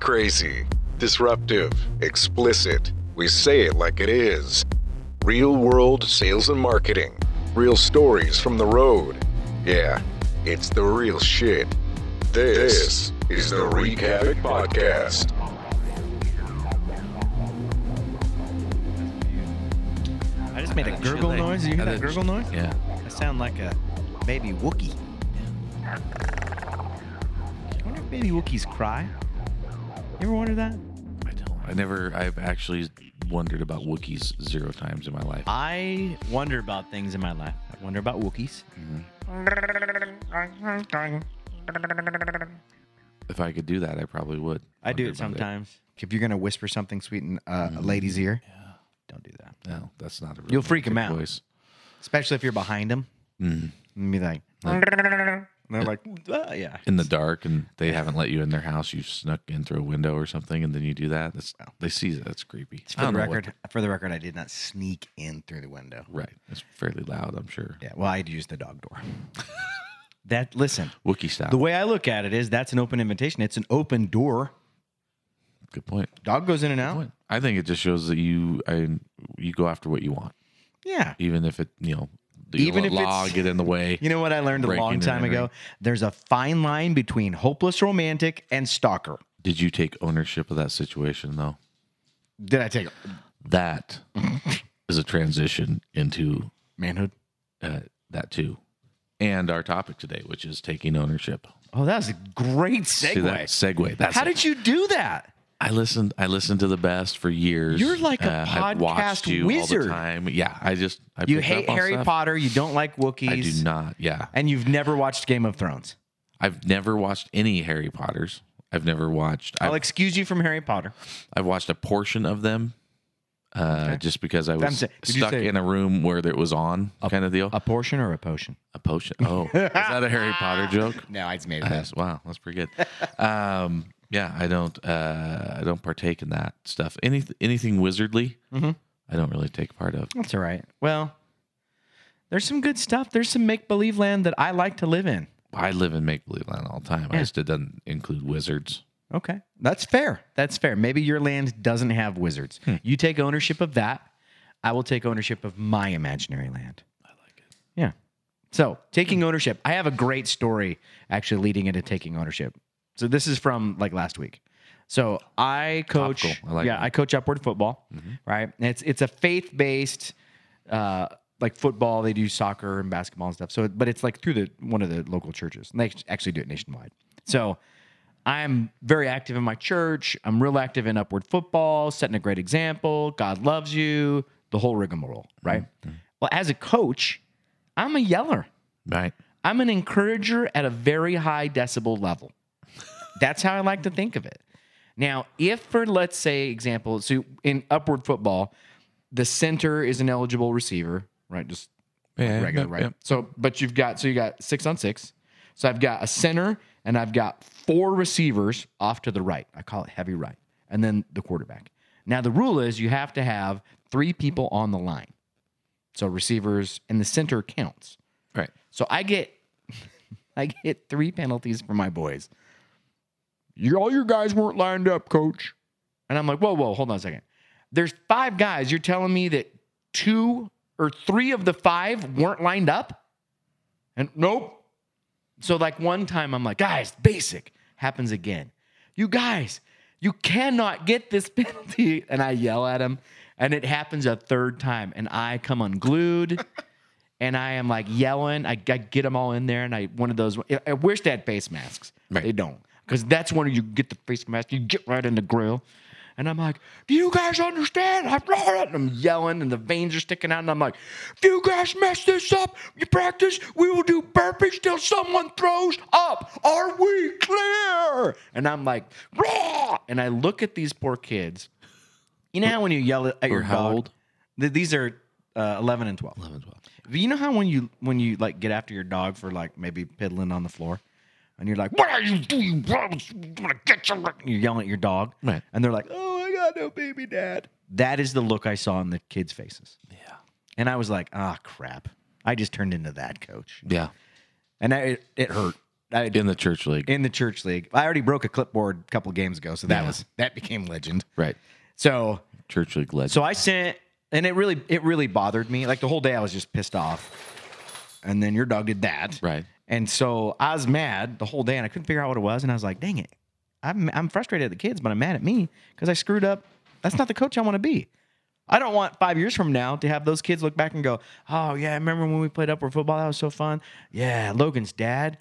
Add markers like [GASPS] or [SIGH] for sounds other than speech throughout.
Crazy, disruptive, explicit. We say it like it is. Real world sales and marketing. Real stories from the road. Yeah, it's the real shit. This, is the Wreak Havoc Podcast. I just made a gurgle shit, noise. You hear that that is- gurgle noise? Yeah. I sound like a baby Wookiee. I wonder if baby Wookiees cry. You ever wonder that? I don't. I never. I've actually wondered about Wookiees zero times in my life. I wonder about things in my life. I wonder about Wookiees. If I could do that, I probably would. I do wonder it about sometimes. If you're gonna whisper something sweet in uh, a lady's ear, don't do that. No, that's not a. You'll freak 'em romantic out. Voice. Especially if you're behind him. Mm. And be like, and they're like, [LAUGHS] "Ah," yeah. In the dark, and they haven't let you in their house. You snuck in through a window or something, and then you do that. That's they see that. That's creepy. I For the don't know what record, for the record, I did not sneak in through the window. right. It's fairly loud. I'm sure. Yeah, well, I'd use the dog door. that listen, Wookiee style. the way I look at it is that's an open invitation. It's an open door. Good point. Dog goes in and out. Point. I think it just shows that you I, you go after what you want, Yeah. even if it you know the Even if law get in the way. You know what I learned a long time ago? There's a fine line between hopeless romantic and stalker. Did you take ownership of that situation though? Did I take That is a transition into manhood? uh, that too, and our topic today, which is taking ownership. Oh, that was a great segue. That segue? That's How it. did you do that? I listened. I listened to the best for years. You're like a watched podcast you all wizard. the time. Yeah, I just I You hate Harry stuff. Potter. You don't like Wookiees. I do not. Yeah, And you've never watched Game of Thrones. I've never watched any Harry Potters. I've never watched. I'll I've, excuse you from Harry Potter. I've watched a portion of them, uh, just because I was sa- did you stuck in a room where it was on, kind of deal. A portion or a potion? A potion. Oh, is that a Harry Potter [LAUGHS] joke? No, I just made That's- wow, that's pretty good. [LAUGHS] Um, yeah, I don't. Uh, I don't partake in that stuff. Any anything wizardly, Mm-hmm. I don't really take part of. That's all right. Well, there's some good stuff. There's some make believe land that I like to live in. I live in make believe land all the time. I just it doesn't include wizards. Okay. That's fair. That's fair. Maybe your land doesn't have wizards. You take ownership of that. I will take ownership of my imaginary land. I like it. Yeah. So, taking ownership. I have a great story actually leading into taking ownership. So, this is from like last week. So, I coach Topical. I like yeah. Mm-hmm. I coach upward football, right? And it's it's a faith-based uh like football, they do soccer and basketball and stuff. So, but it's like through the one of the local churches. And they actually do it nationwide. So, I'm very active in my church. I'm real active in upward football, setting a great example. God loves you, the whole rigmarole, right? Well, as a coach, I'm a yeller. Right. I'm an encourager at a very high decibel level. That's how I like to think of it. Now, if for let's say example, so in upward football, the center is an eligible receiver, right? Just Yeah, regular, yeah, right? yeah. So, but you've got so you got six on six. So I've got a center and I've got four receivers off to the right. I call it heavy right, and then the quarterback. Now the rule is you have to have three people on the line. So receivers and the center counts. Right. So I get [LAUGHS] I get three penalties for my boys. You all your guys weren't lined up, coach. And I'm like, whoa, whoa, hold on a second. There's five guys. You're telling me that two or three of the five weren't lined up? And nope. So like one time I'm like, guys, basic happens again. You guys, you cannot get this [LAUGHS] penalty. And I yell at him. And it happens a third time. And I come unglued. [LAUGHS] and I am like yelling. I, I get them all in there, and I one of those. I- I wish they had face masks. Right. They don't, because that's when you get the face mask. You get right in the grill, and I'm like, "Do you guys understand?" I'm, and I'm yelling, and the veins are sticking out, and I'm like, "If you guys mess this up, you practice. We will do burpees till someone throws up. Are we clear?" And I'm like, "Raw!" And I look at these poor kids. You know how when you yell at, your how dog? old? Th- These are uh, 11 and 12. 11, 12. You know how when you when you like get after your dog for like maybe piddling on the floor, and you're like, "What are you doing? I'm gonna get you!" You're yelling at your dog, Right. And they're like, "Oh, I got no baby dad." That is the look I saw in the kids' faces, Yeah. and I was like, "Ah, crap! I just turned into that coach," Yeah. and I, it it hurt. I, in the church league. in the church league. I already broke a clipboard a couple games ago, so that Yeah. was that became legend. right. So Church league legend. so I sent, and it really it really bothered me. Like the whole day, I was just pissed off. And then your dog did that, right. And so I was mad the whole day, and I couldn't figure out what it was. And I was like, "Dang it, I'm I'm frustrated at the kids, but I'm mad at me because I screwed up. That's not the coach I want to be. I don't want five years from now to have those kids look back and go, "Oh yeah, I remember when we played upward football? That was so fun. Yeah, Logan's dad,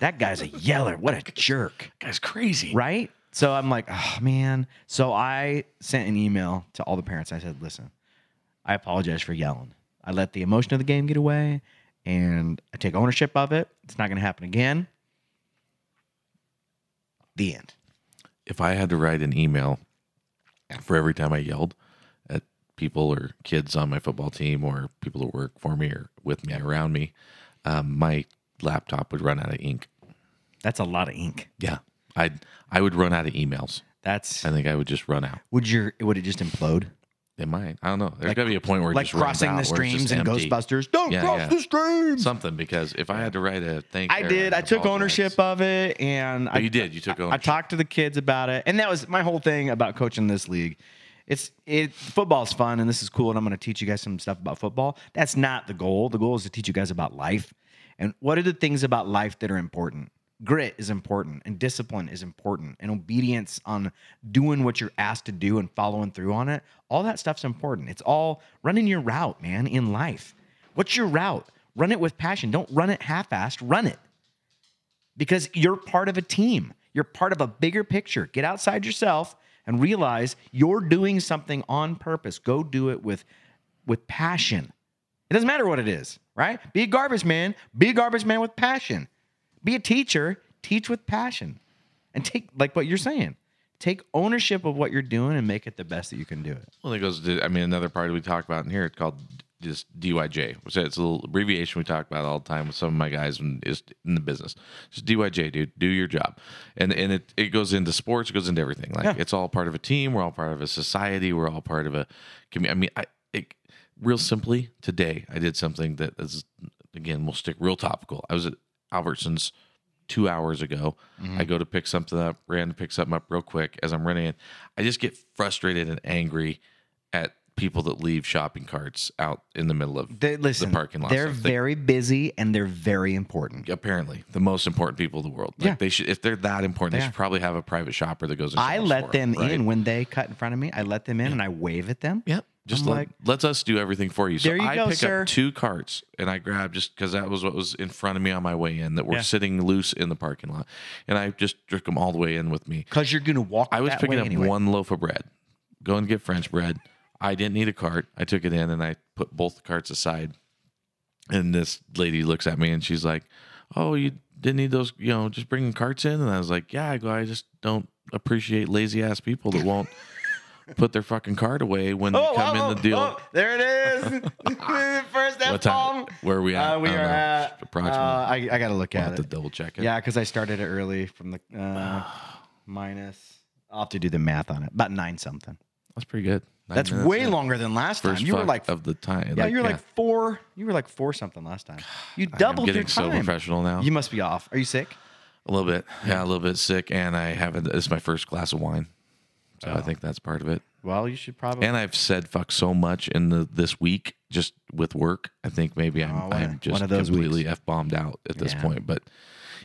that guy's a yeller. What a jerk." That guy's crazy. right? So I'm like, oh man. So I sent an email to all the parents. I said, listen, I apologize for yelling. I let the emotion of the game get away and I take ownership of it. It's not going to happen again. The end. If I had to write an email for every time I yelled at people or kids on my football team or people that work for me or with me around me, um, my laptop would run out of ink. That's a lot of ink. Yeah. I'd I would run out of emails. That's I think I would just run out. would your would it just implode? Might. I don't know. There's Like- got to be a point where Like just crossing the streams and. Ghostbusters. Don't Yeah, cross yeah. the streams. Something because if I had to write a thing, I did. I took ownership of it, and Oh, I you did. You took I ownership. talked to the kids about it, and that was my whole thing about coaching this league. It's it football's fun, and this is cool, and I'm going to teach you guys some stuff about football. That's not the goal. The goal is to teach you guys about life, and what are the things about life that are important. Grit is important, and discipline is important, and obedience on doing what you're asked to do and following through on it. All that stuff's important. It's all running your route, man, in life. What's your route? Run it with passion. Don't run it half-assed. Run it because you're part of a team. You're part of a bigger picture. Get outside yourself and realize you're doing something on purpose. Go do it with with passion. It doesn't matter what it is, right? Be a garbage man. Be a garbage man with passion. Be a teacher. Teach with passion. And take like what you're saying. Take ownership of what you're doing and make it the best that you can do it. Well, it goes to, I mean, another part we talk about in here, it's called just DYJ, which is a little abbreviation we talk about all the time with some of my guys when is in the business. Just DYJ, dude, do your job. And and it, it goes into sports, it goes into everything. Like Yeah. it's all part of a team. We're all part of a society. We're all part of a community. I mean, I, it, real simply, today I did something that is, again, we'll stick real topical. I was at Albertsons two hours ago. Mm-hmm. I go to pick something up, ran to pick something up real quick. As I'm running in, I just get frustrated and angry at people that leave shopping carts out in the middle of They, listen, the parking lot. they're very busy and they're very important. apparently the most important people in the world. Like Yeah. they should, if they're that important, They they should probably have a private shopper that goes. And I let for them right? in when they cut in front of me. I let them in and I wave at them. Yep. Just I'm let, like- let us do everything for you. So There you I go, pick sir. up two carts and I grab just because that was what was in front of me on my way in that were Yeah. sitting loose in the parking lot, and I just took them all the way in with me. Because you're going to walk I was that picking way up anyway. one loaf of bread, go and get French bread. I didn't need a cart. I took it in and I put both carts aside. And this lady looks at me and she's like, "Oh, you didn't need those, you know, just bringing carts in." And I was like, "Yeah." I go, "I just don't appreciate lazy ass people that [LAUGHS] won't put their fucking card away when they come in the deal." oh, there it is. [LAUGHS] First F what time? bomb. Where are we at? Uh, we are know. at. Uh, approximately. I, I got to look I'll at have to it. double check it. Yeah, because I started it early from the uh, [SIGHS] minus. I'll have to do the math on it. About nine something. that's pretty good. Nine That's minutes, way yeah. longer than last First time. You were like, of the time. yeah, you're like four. You were like four something last time. [SIGHS] You I'm doubled getting your so professional now. You must be off. Are you sick? A little bit, yeah, a little bit sick, and I haven't. It's my first glass of wine, so I oh. think that's part of it. Well, you should probably. And I've said fuck so much in the this week just with work. I think maybe I'm Oh, one- I'm just one of those completely f bombed out at this Yeah. point. But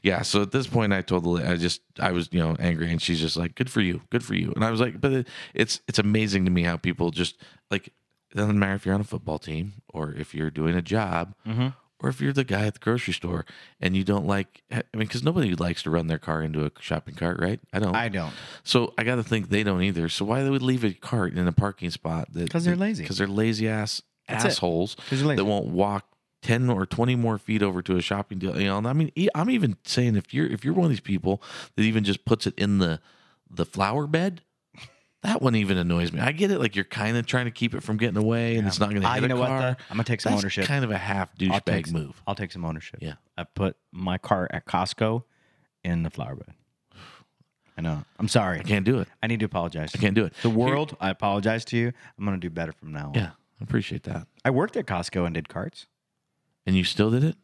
yeah, so at this point, I told the la- I just I was you know angry, and she's just like, "Good for you, good for you." And I was like, "But it, it's it's amazing to me how people just like it doesn't matter if you're on a football team or if you're doing a job." Mm-hmm. Or if you're the guy at the grocery store and you don't like, I mean, because nobody likes to run their car into a shopping cart, right? I don't. I don't. So I got to think they don't either. So why they would leave a cart in a parking spot? That 'Cause they're lazy. Because they're lazy ass That's it. assholes 'Cause they're lazy. that won't walk ten or twenty more feet over to a shopping deal. You know, and I mean, e- I'm even saying if you're if you're one of these people that even just puts it in the the flower bed. That one even annoys me. I get it, like you're kind of trying to keep it from getting away, and it's not going to Ah, hit you know a what? car. though? I'm gonna take some That's ownership. kind of a half douchebag move. I'll take some ownership. Yeah. I put my car at Costco in the flower bed. I know. I'm sorry. I can't do it. I need to apologize. I can't do it. The world, I apologize to you. I'm gonna do better from now on. Yeah, I appreciate that. I worked at Costco and did carts. And you still did it?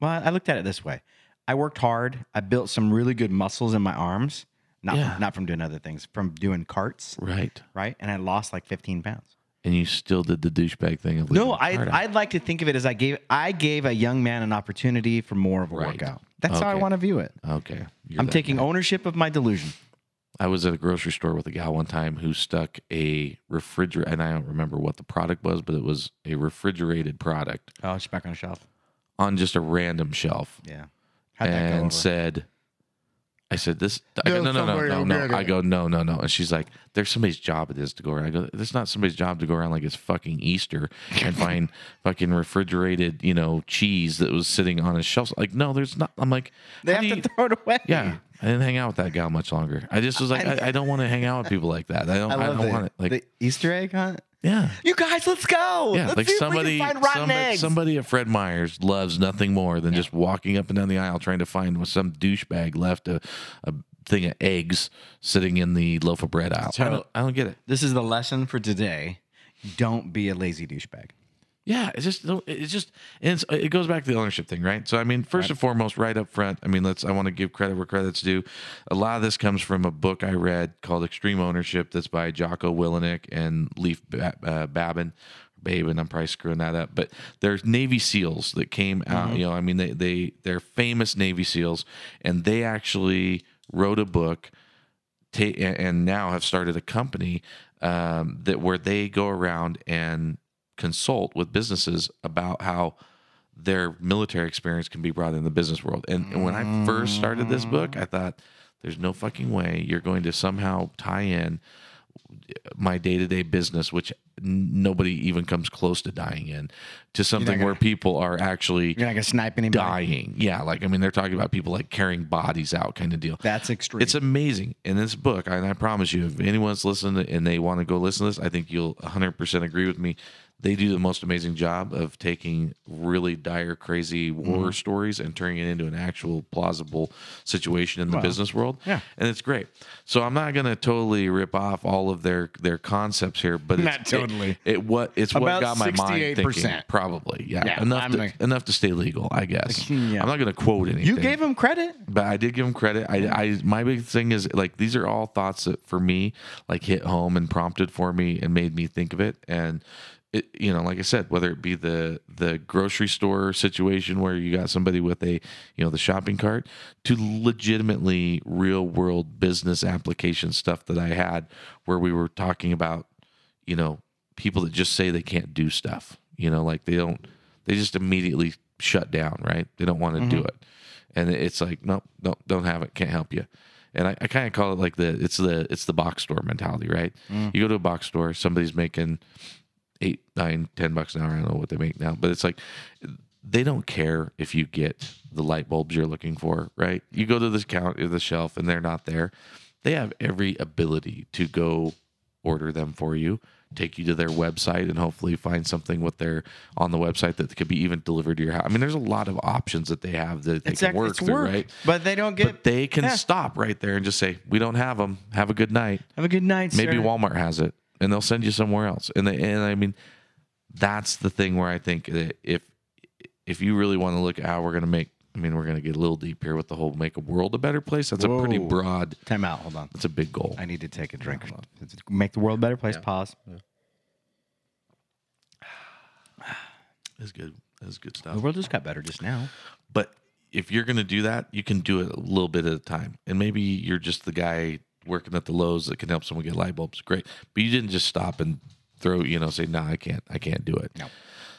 Well, I looked at it this way. I worked hard. I built some really good muscles in my arms. Not Yeah. not from doing other things, from doing carts, Right. right? And I lost like 15 pounds. And you still did the douchebag thing of No, I I'd like to think of it as I gave I gave a young man an opportunity for more of a Right. workout. That's how I want to view it. Okay. You're I'm taking guy. ownership of my delusion. I was at a grocery store with a gal one time who stuck a refrigerator, and I don't remember what the product was, but it was a refrigerated product Oh, it's back on the shelf. on just a random shelf, Yeah. How'd that go and said, "I said this. I No, go, no, no, no, no, no. I go, no, no, no." And she's like, "There's somebody's job it is to go around." I go, "It's not somebody's job to go around like it's fucking Easter and [LAUGHS] find fucking refrigerated, you know, cheese that was sitting on a shelf. Like, no, there's not. I'm like, they have to you- throw it away. Yeah, I didn't hang out with that gal much longer. I just was like, I, I don't want to hang out with people like that. I don't. I I, don't want it. Like, the Easter egg hunt. Yeah, You guys, let's go. yeah. Let's like see if we can somebody, find rotten somebody, eggs. somebody at Fred Meyer's loves nothing more than just walking up and down the aisle trying to find what some douchebag left a, a thing of eggs sitting in the loaf of bread aisle. I don't, I don't get it. This is the lesson for today. Don't be a lazy douchebag. Yeah, it's just it's just and it's, it goes back to the ownership thing, right? So I mean, first and foremost, right up front, I mean, let's I want to give credit where credit's due. A lot of this comes from a book I read called Extreme Ownership, that's by Jocko Willink and Leif ba- uh, Babin. Babin, I'm probably screwing that up, but there's Navy SEALs that came out. You know, I mean, they they they're famous Navy SEALs, and they actually wrote a book ta- and and now have started a company um, that where they go around and consult with businesses about how their military experience can be brought in the business world. And, and when I first started this book, I thought there's no fucking way you're going to somehow tie in my day-to-day business which nobody even comes close to dying in to something gonna- where people are actually You're not gonna snipe anybody. dying yeah like i mean they're talking about people like carrying bodies out kind of deal That's extreme. it's amazing in this book, and I promise you, if anyone's listening and they want to go listen to this, I think you'll 100% agree with me. They do the most amazing job of taking really dire, crazy war Mm-hmm. stories and turning it into an actual plausible situation in the business world. yeah. and it's great. So I'm not going to totally rip off all of their their concepts here, but Not it's, totally. It, it what it's what About got my mind thinking. 68%. Probably, yeah, Yeah, enough I'm to, like- enough to stay legal, I guess. Hmm, yeah. I'm not going to quote anything. you gave him credit. But I did give him credit. I, I my big thing is like these are all thoughts that for me like hit home and prompted for me and made me think of it. And it, you know, like I said, whether it be the the grocery store situation where you got somebody with a you know the shopping cart to legitimately real world business application stuff that I had where we were talking about you know people that just say they can't do stuff. You know, like they don't they just immediately shut down. Right? They don't want to do mm-hmm. it and it's like nope nope don't have it can't help you and i, I kind of call it like the it's the it's the box store mentality right mm. you go to a box store somebody's making eight nine ten bucks an hour i don't know what they make now but it's like they don't care if you get the light bulbs you're looking for right you go to this count the shelf and they're not there they have every ability to go order them for you take you to their website and hopefully find something with their on the website that could be even delivered to your house i mean there's a lot of options that they have that they can work through work, right but they don't get. but they can yeah. stop right there and just say we don't have them have a good night have a good night. maybe sir. walmart has it and they'll send you somewhere else and they, and i mean that's the thing where i think that if if you really want to look at how we're going to make i mean we're going to get a little deep here with the whole make a world a better place that's a pretty broad Time out. Hold on. that's a big goal I need to take a drink. Make the world a better place. Pause. [SIGHS] that's good that's good stuff The world just got better just now. But if you're going to do that, you can do it a little bit at a time. And maybe you're just the guy working at the Lowe's that can help someone get light bulbs. Great. But you didn't just stop and throw, you know, say, no, I can't, I can't do it. No.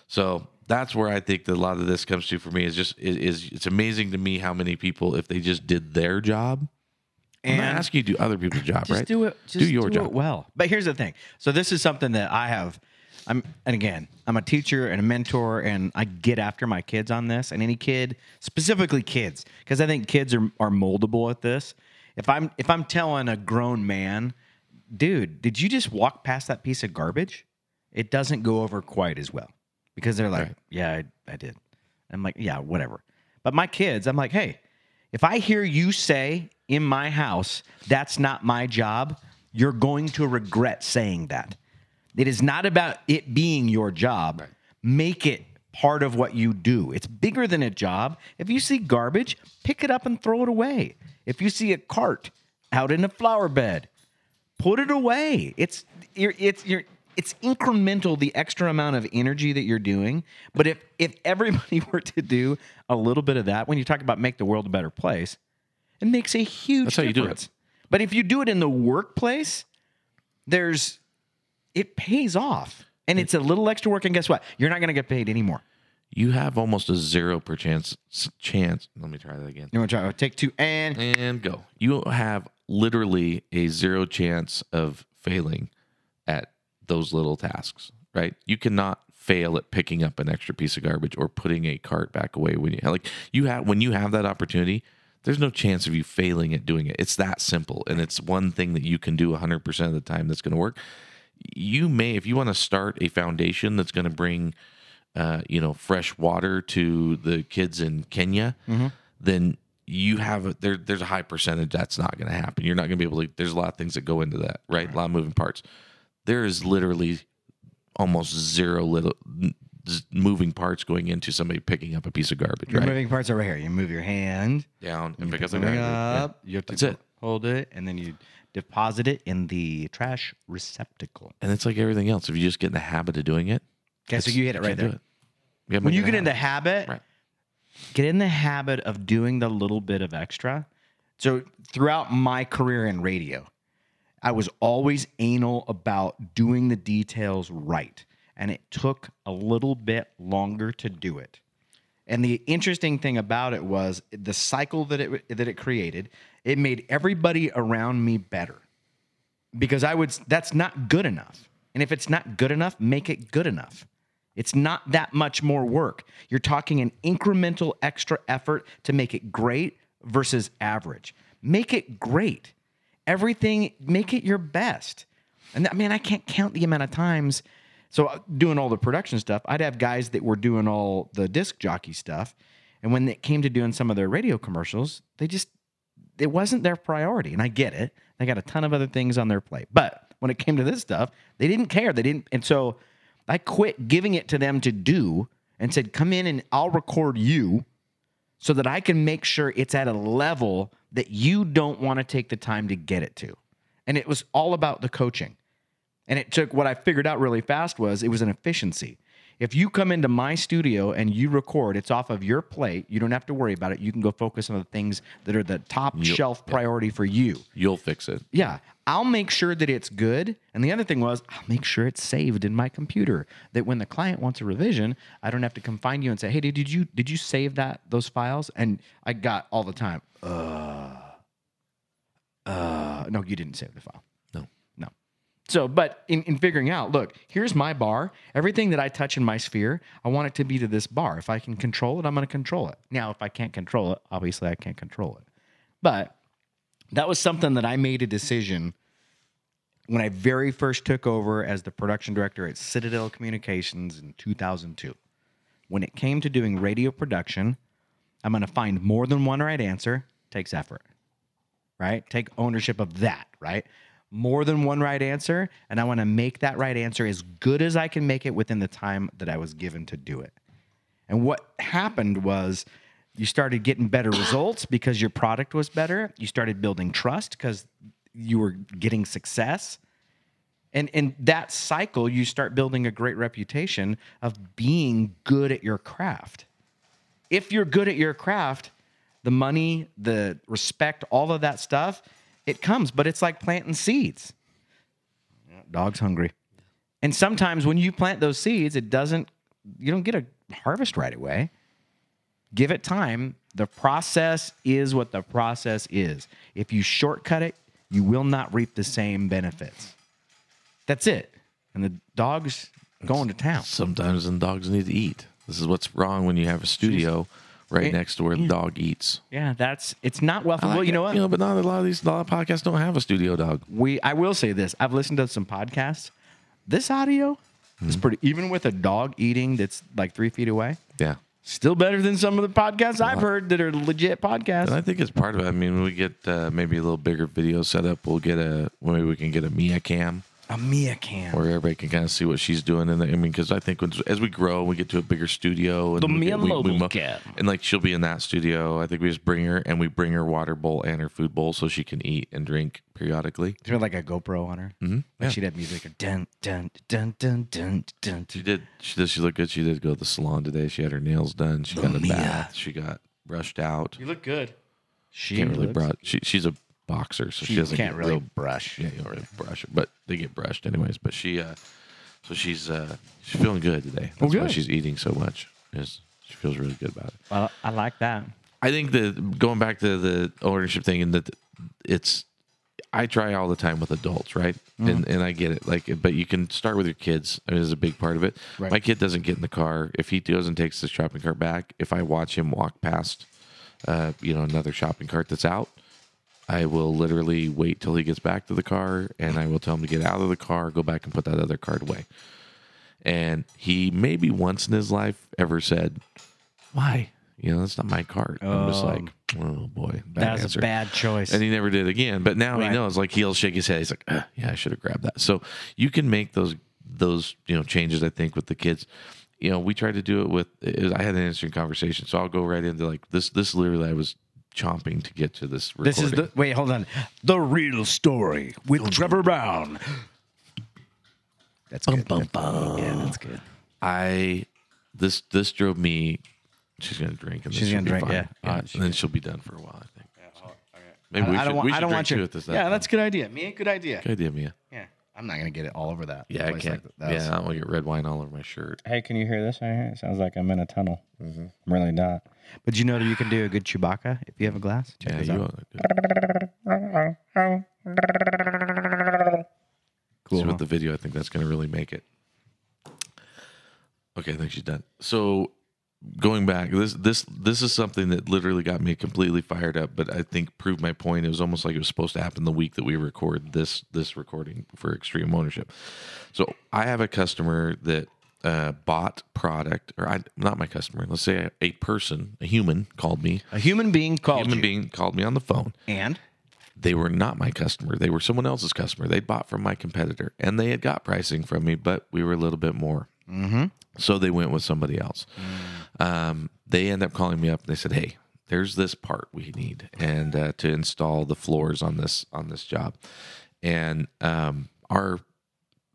So that's where I think that a lot of this comes to for me is just, is, is it's amazing to me how many people, if they just did their job, And I'm not asking you to do other people's job, just right? do it. Just do your do job. it well. But here's the thing. So this is something that I have. I'm and again, I'm a teacher and a mentor, and I get after my kids on this. And any kid, specifically kids, because I think kids are are moldable at this. If I'm if I'm telling a grown man, dude, did you just walk past that piece of garbage? It doesn't go over quite as well because they're like, Right. yeah, I, I did. I'm like, yeah, whatever. But my kids, I'm like, hey, if I hear you say in my house, that's not my job, you're going to regret saying that. It is not about it being your job. Make it part of what you do. It's bigger than a job. If you see garbage, pick it up and throw it away. If you see a cart out in a flower bed, put it away. It's you're, it's you're it's incremental the extra amount of energy that you're doing. But if if everybody [LAUGHS] were to do a little bit of that, when you talk about make the world a better place, it makes a huge That's how you do it. difference. But if you do it in the workplace, there's it pays off. And it's a little extra work, and guess what? You're not going to get paid anymore. You have almost a zero per chance chance. Let me try that again. You want to try? Oh, take two and And go. You have literally a zero chance of failing at those little tasks, right? You cannot fail at picking up an extra piece of garbage or putting a cart back away when you like you have when you have that opportunity. There's no chance of you failing at doing it. It's that simple, and it's one thing that you can do 100% of the time that's going to work. You may, if you want to start a foundation that's going to bring uh, you know, fresh water to the kids in Kenya, then you have a, there. There's a high percentage that's not going to happen. You're not going to be able to. There's a lot of things that go into that, right? A lot of moving parts. There is literally almost zero little moving parts going into somebody picking up a piece of garbage, your right? moving parts are right here. You move your hand, Down and pick up the garbage. up. You have to That's it. hold it, and then you deposit it in the trash receptacle. And it's like everything else. If you just get in the habit of doing it, Okay, so you hit it right there. it. You When you get in the habit. habit, Right. get in the habit of doing the little bit of extra. So throughout my career in radio, I was always anal about doing the details right. And it took a little bit longer to do it. And the interesting thing about it was the cycle that it that it created, it made everybody around me better. Because I would that's not good enough. And if it's not good enough, make it good enough. It's not that much more work. You're talking an incremental extra effort to make it great versus average. Make it great. Everything, make it your best. And I mean, I can't count the amount of times. So, uh, doing all the production stuff, I'd have guys that were doing all the disc jockey stuff. And when it came to doing some of their radio commercials, they just, it wasn't their priority. And I get it. They got a ton of other things on their plate. But when it came to this stuff, they didn't care. They didn't. And so I quit giving it to them to do and said, come in and I'll record you so that I can make sure it's at a level that you don't want to take the time to get it to. And it was all about the coaching. And it took what I figured out really fast was it was an efficiency. If you come into my studio and you record, it's off of your plate. You don't have to worry about it. You can go focus on the things that are the top Yep. shelf priority for you. You'll fix it. Yeah, I'll make sure that it's good. And the other thing was, I'll make sure it's saved in my computer. That when the client wants a revision, I don't have to come find you and say, "Hey, did you did you save that those files?" And I got all the time, uh, uh, no, you didn't save the file. So, but in, in figuring out, look, here's my bar. Everything that I touch in my sphere, I want it to be to this bar. If I can control it, I'm going to control it. Now, if I can't control it, obviously I can't control it. But that was something that I made a decision when I very first took over as the production director at Citadel Communications in 2002. When it came to doing radio production, I'm going to find more than one right answer takes effort, right? Take ownership of that, right? More than one right answer, and I want to make that right answer as good as I can make it within the time that I was given to do it. And what happened was you started getting better results because your product was better. You started building trust because you were getting success. And in that cycle, you start building a great reputation of being good at your craft. If you're good at your craft, the money, the respect, all of that stuff, it comes, but it's like planting seeds. Dog's hungry. And sometimes when you plant those seeds, it doesn't, you don't get a harvest right away. Give it time. The process is what the process is. If you shortcut it, you will not reap the same benefits. That's it. And the dog's going to town. Sometimes the dogs need to eat. This is what's wrong when you have a studio right It- next to where the dog eats. Yeah, that's it's not wealthy. Like well, you know what? You know, but not a lot of these a lot of podcasts don't have a studio dog. we I will say this. I've listened to some podcasts. This audio is pretty even with a dog eating that's like three feet away. Yeah. Still better than some of the podcasts I've heard that are legit And podcasts. I think it's part of it. I mean, when we get uh, maybe a little bigger video setup, we'll get a maybe we can get a Mia cam. A Mia cam. where everybody can kind of see what she's doing. And I mean, because I think when, as we grow, we get to a bigger studio. And The we Mia get- we- we mo- cam. And like she'll be in that studio. I think we just bring her and we bring her water bowl and her food bowl so she can eat and drink periodically. She had like a GoPro on her. Mm-hmm. Like Yeah. she'd have music. Or dun dun dun dun dun dun. She did. She did. She looked good. She did go to the salon today. She had her nails done. She got a Mia. bath. She got brushed out. You look good. She Can't really looks- brush. She, she's a boxer, so she, She doesn't can't get really real brush. Yeah, you don't really brush but they get brushed anyways. But she, uh, so she's uh, she's feeling good today. That's why good. she's eating so much. Is she feels really good about it. Well, I like that. I think that going back to the ownership thing, and that it's, I try all the time with adults, right? Mm-hmm. And and I get it, like, but you can start with your kids. I mean, is a big part of it. Right. My kid doesn't get in the car if he doesn't takes the shopping cart back. If I watch him walk past, uh, you know, another shopping cart that's out, I will literally wait till he gets back to the car, and I will tell him to get out of the car, go back and put that other card away. And he maybe once in his life ever said, "Why? You know, that's not my cart." I'm just like, "Oh boy, bad That was answer." a bad choice. And he never did again. But now Right. he knows. Like he'll shake his head. He's like, "Uh, "Yeah, I should have grabbed that." So you can make those those you know changes. I think with the kids. You know, we tried to do it with. It was, I had an interesting conversation, so I'll go right into like this. This literally, I was chomping to get to this. Recording. this is the wait. Hold on. The real story with Trevor Brown. That's good. bum, bum. Yeah, that's good. I this this drove me. She's gonna drink and then She's she'll gonna be drink, fine. yeah. All right, uh, and then she'll be done for a while. I think. Maybe I, we I should, don't want. we I don't drink want too you. at this. yeah, time. that's a good idea. Me, good idea. good idea, Mia. Yeah, I'm not gonna get it all over that. Yeah, I place can't. like that. That yeah, was- I don't want to get red wine all over my shirt. Hey, can you hear this right here? It sounds like I'm in a tunnel. Mm-hmm. I'm really not. But you know that you can do a good Chewbacca if you have a glass. Check Yeah, this you out. ought to do it. Cool. See with the video, I think that's going to really make it. Okay, I think she's done. So going back, this this this is something that literally got me completely fired up, but I think proved my point. It was almost like it was supposed to happen the week that we record this this recording for Extreme Ownership. So I have a customer that uh, bought product, or I not my customer. Let's say a, a person, a human, called me. a human being A called human you, being called me on the phone and they were not my customer. They were someone else's customer. They bought from my competitor and they had got pricing from me, but we were a little bit more. Mm-hmm. So they went with somebody else. Mm. Um, they end up calling me up and they said, "Hey, there's this part we need and uh, to install the floors on this on this job." And um, our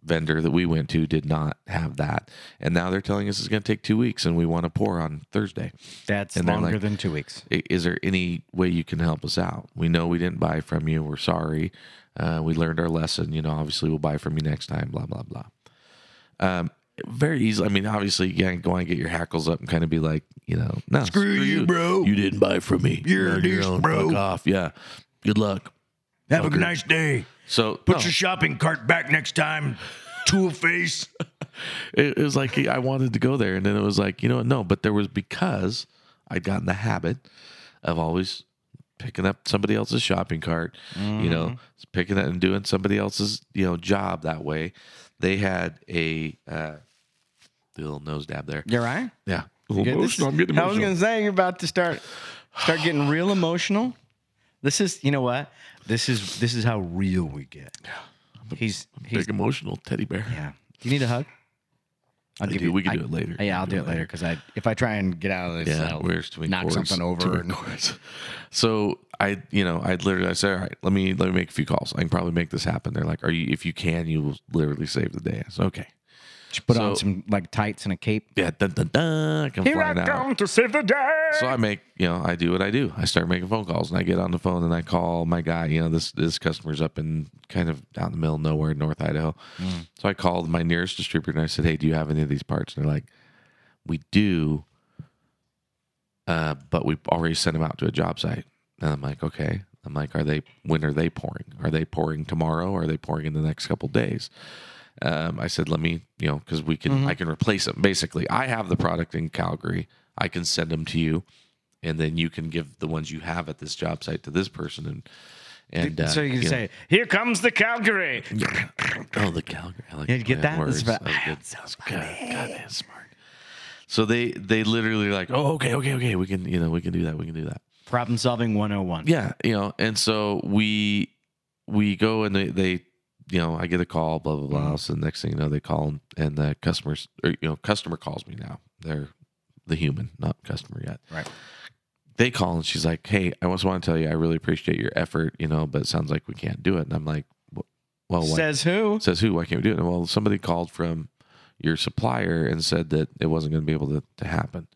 vendor that we went to did not have that, and now they're telling us it's going to take two weeks, and we want to pour on Thursday. that's And longer like- than two weeks. Is there any way you can help us out? We know we didn't buy from you. We're sorry. Uh, we learned our lesson. You know, obviously we'll buy from you next time. Blah blah blah. Um, very easy. I mean, obviously, you can't go and get your hackles up and kind of be like, you know, no, screw, you, bro. You didn't buy from me. You're a on your own. bro. Fuck off. Yeah. Good luck. Have Fucker. a nice day. So Put no, your shopping cart back next time. Tool face. [LAUGHS] it, it was like I wanted to go there, and then it was like, you know? No, but there was because I'd gotten the habit of always picking up somebody else's shopping cart, you know, picking it and doing somebody else's, you know, job that way. They had a uh, little nose dab there. You're right. Yeah, Good. This- I'm getting I was emotional. gonna say you're about to start start getting real emotional. This is you know what? This is this is how real we get. He's he's Big emotional teddy bear. yeah. Do you need a hug? I'll I do. We can do it later. Yeah, I'll can do it later because I if I try and get out of this, Yeah, I'll where's too many knock cords, something too over. many And. So I, you know, I literally I said, all right, let me let me make a few calls. I can probably make this happen. They're like, are you? If you can, you will literally save the day. I said, okay. Just put on some like tights and a cape. Yeah, dun dun dun. I come flying out. to save the day. So I make, you know, I do what I do. I start making phone calls and I get on the phone and I call my guy. You know, this this customer's up in kind of down the middle of nowhere, in North Idaho. So I called my nearest distributor and I said, Hey, do you have any of these parts? And they're like, We do, uh, but we already sent them out to a job site. And I'm like, Okay. I'm like, Are they? When are they pouring? Are they pouring tomorrow? Or are they pouring in the next couple days? Um, I said, let me, you know, because we can, I can replace them. Basically, I have the product in Calgary. I can send them to you, and then you can give the ones you have at this job site to this person. And and uh, so you can know- say, "Here comes the Calgary." oh, the Calgary. I like Yeah, you get that? Words. That's about- That was good. God, that's smart. So they they literally like, oh, okay, okay, okay. We can, you know, we can do that. We can do that. Problem solving 101. Yeah, you know, and so we we go and they they you know, I get a call, blah blah blah. Mm-hmm. So the next thing you know, they call and, and the customers, or you know, customer calls me now. They're the human, not customer yet. Right. They call and she's like, "Hey, I just want to tell you, I really appreciate your effort, you know, but it sounds like we can't do it." And I'm like, "Well, why, Says who? says who? Why can't we do it?" And, well, somebody called from your supplier and said that it wasn't going to be able to, to happen.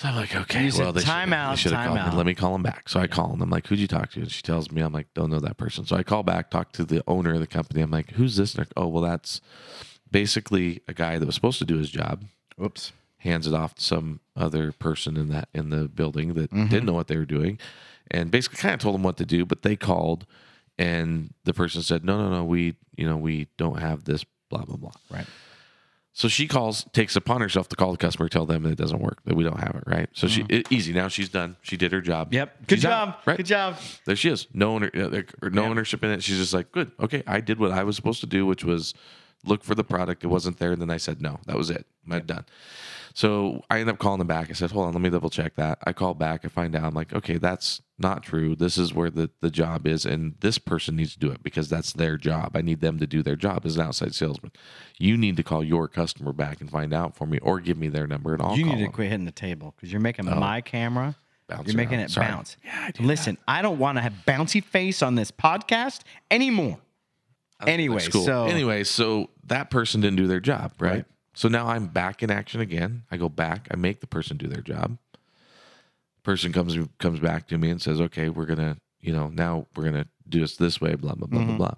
So I'm like, okay, well, they "Time should, out, they should have time called out." me. Let me call him back. So I call him. I'm like, who'd you talk to? And she tells me, I'm like, don't know that person. So I call back, talk to the owner of the company. I'm like, who's this? And they're, oh, well, that's basically a guy that was supposed to do his job Whoops. hands it off to some other person in that in the building that Mm-hmm. didn't know what they were doing and basically kind of told them what to do but they called and the person said no no no we you know we don't have this blah blah blah Right. So she calls takes upon herself to call the customer tell them that it doesn't work that we don't have it right so she it, easy now she's done she did her job Mm-hmm. Yep. Good She's out, job. right Good job. there she is. No owner, uh, no Yeah. ownership in it. She's just like, good. Okay, I did what I was supposed to do, which was look for the product. It wasn't there, and then I said no. That was it. I'm done. So I end up calling them back. I said, hold on, let me double check that. I call back. I find out. I'm like, okay, that's not true. This is where the the job is, and this person needs to do it because that's their job. I need them to do their job as an outside salesman. You need to call your customer back and find out for me, or give me their number, and I'll you need to them. quit hitting the table because you're making Oh. my camera. Bounce you're making around. it Sorry. bounce. Yeah, I Listen, I don't want to have bouncy face on this podcast anymore. Anyway, cool. so anyway, so that person didn't do their job, right? Right. So now I'm back in action again. I go back. I make the person do their job. Person comes comes back to me and says, "Okay, we're gonna, you know, now we're gonna do this this way." Blah blah blah Mhm. blah blah.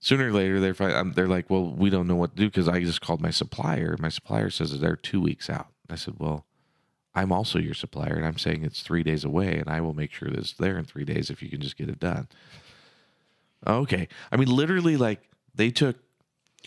Sooner or later, they're fi- um, they're like, "Well, we don't know what to do because I just called my supplier. My supplier says that they're two weeks out." I said, "Well, I'm also your supplier, and I'm saying it's three days away, and I will make sure that it's there in three days if you can just get it done." Okay, I mean, literally, like they took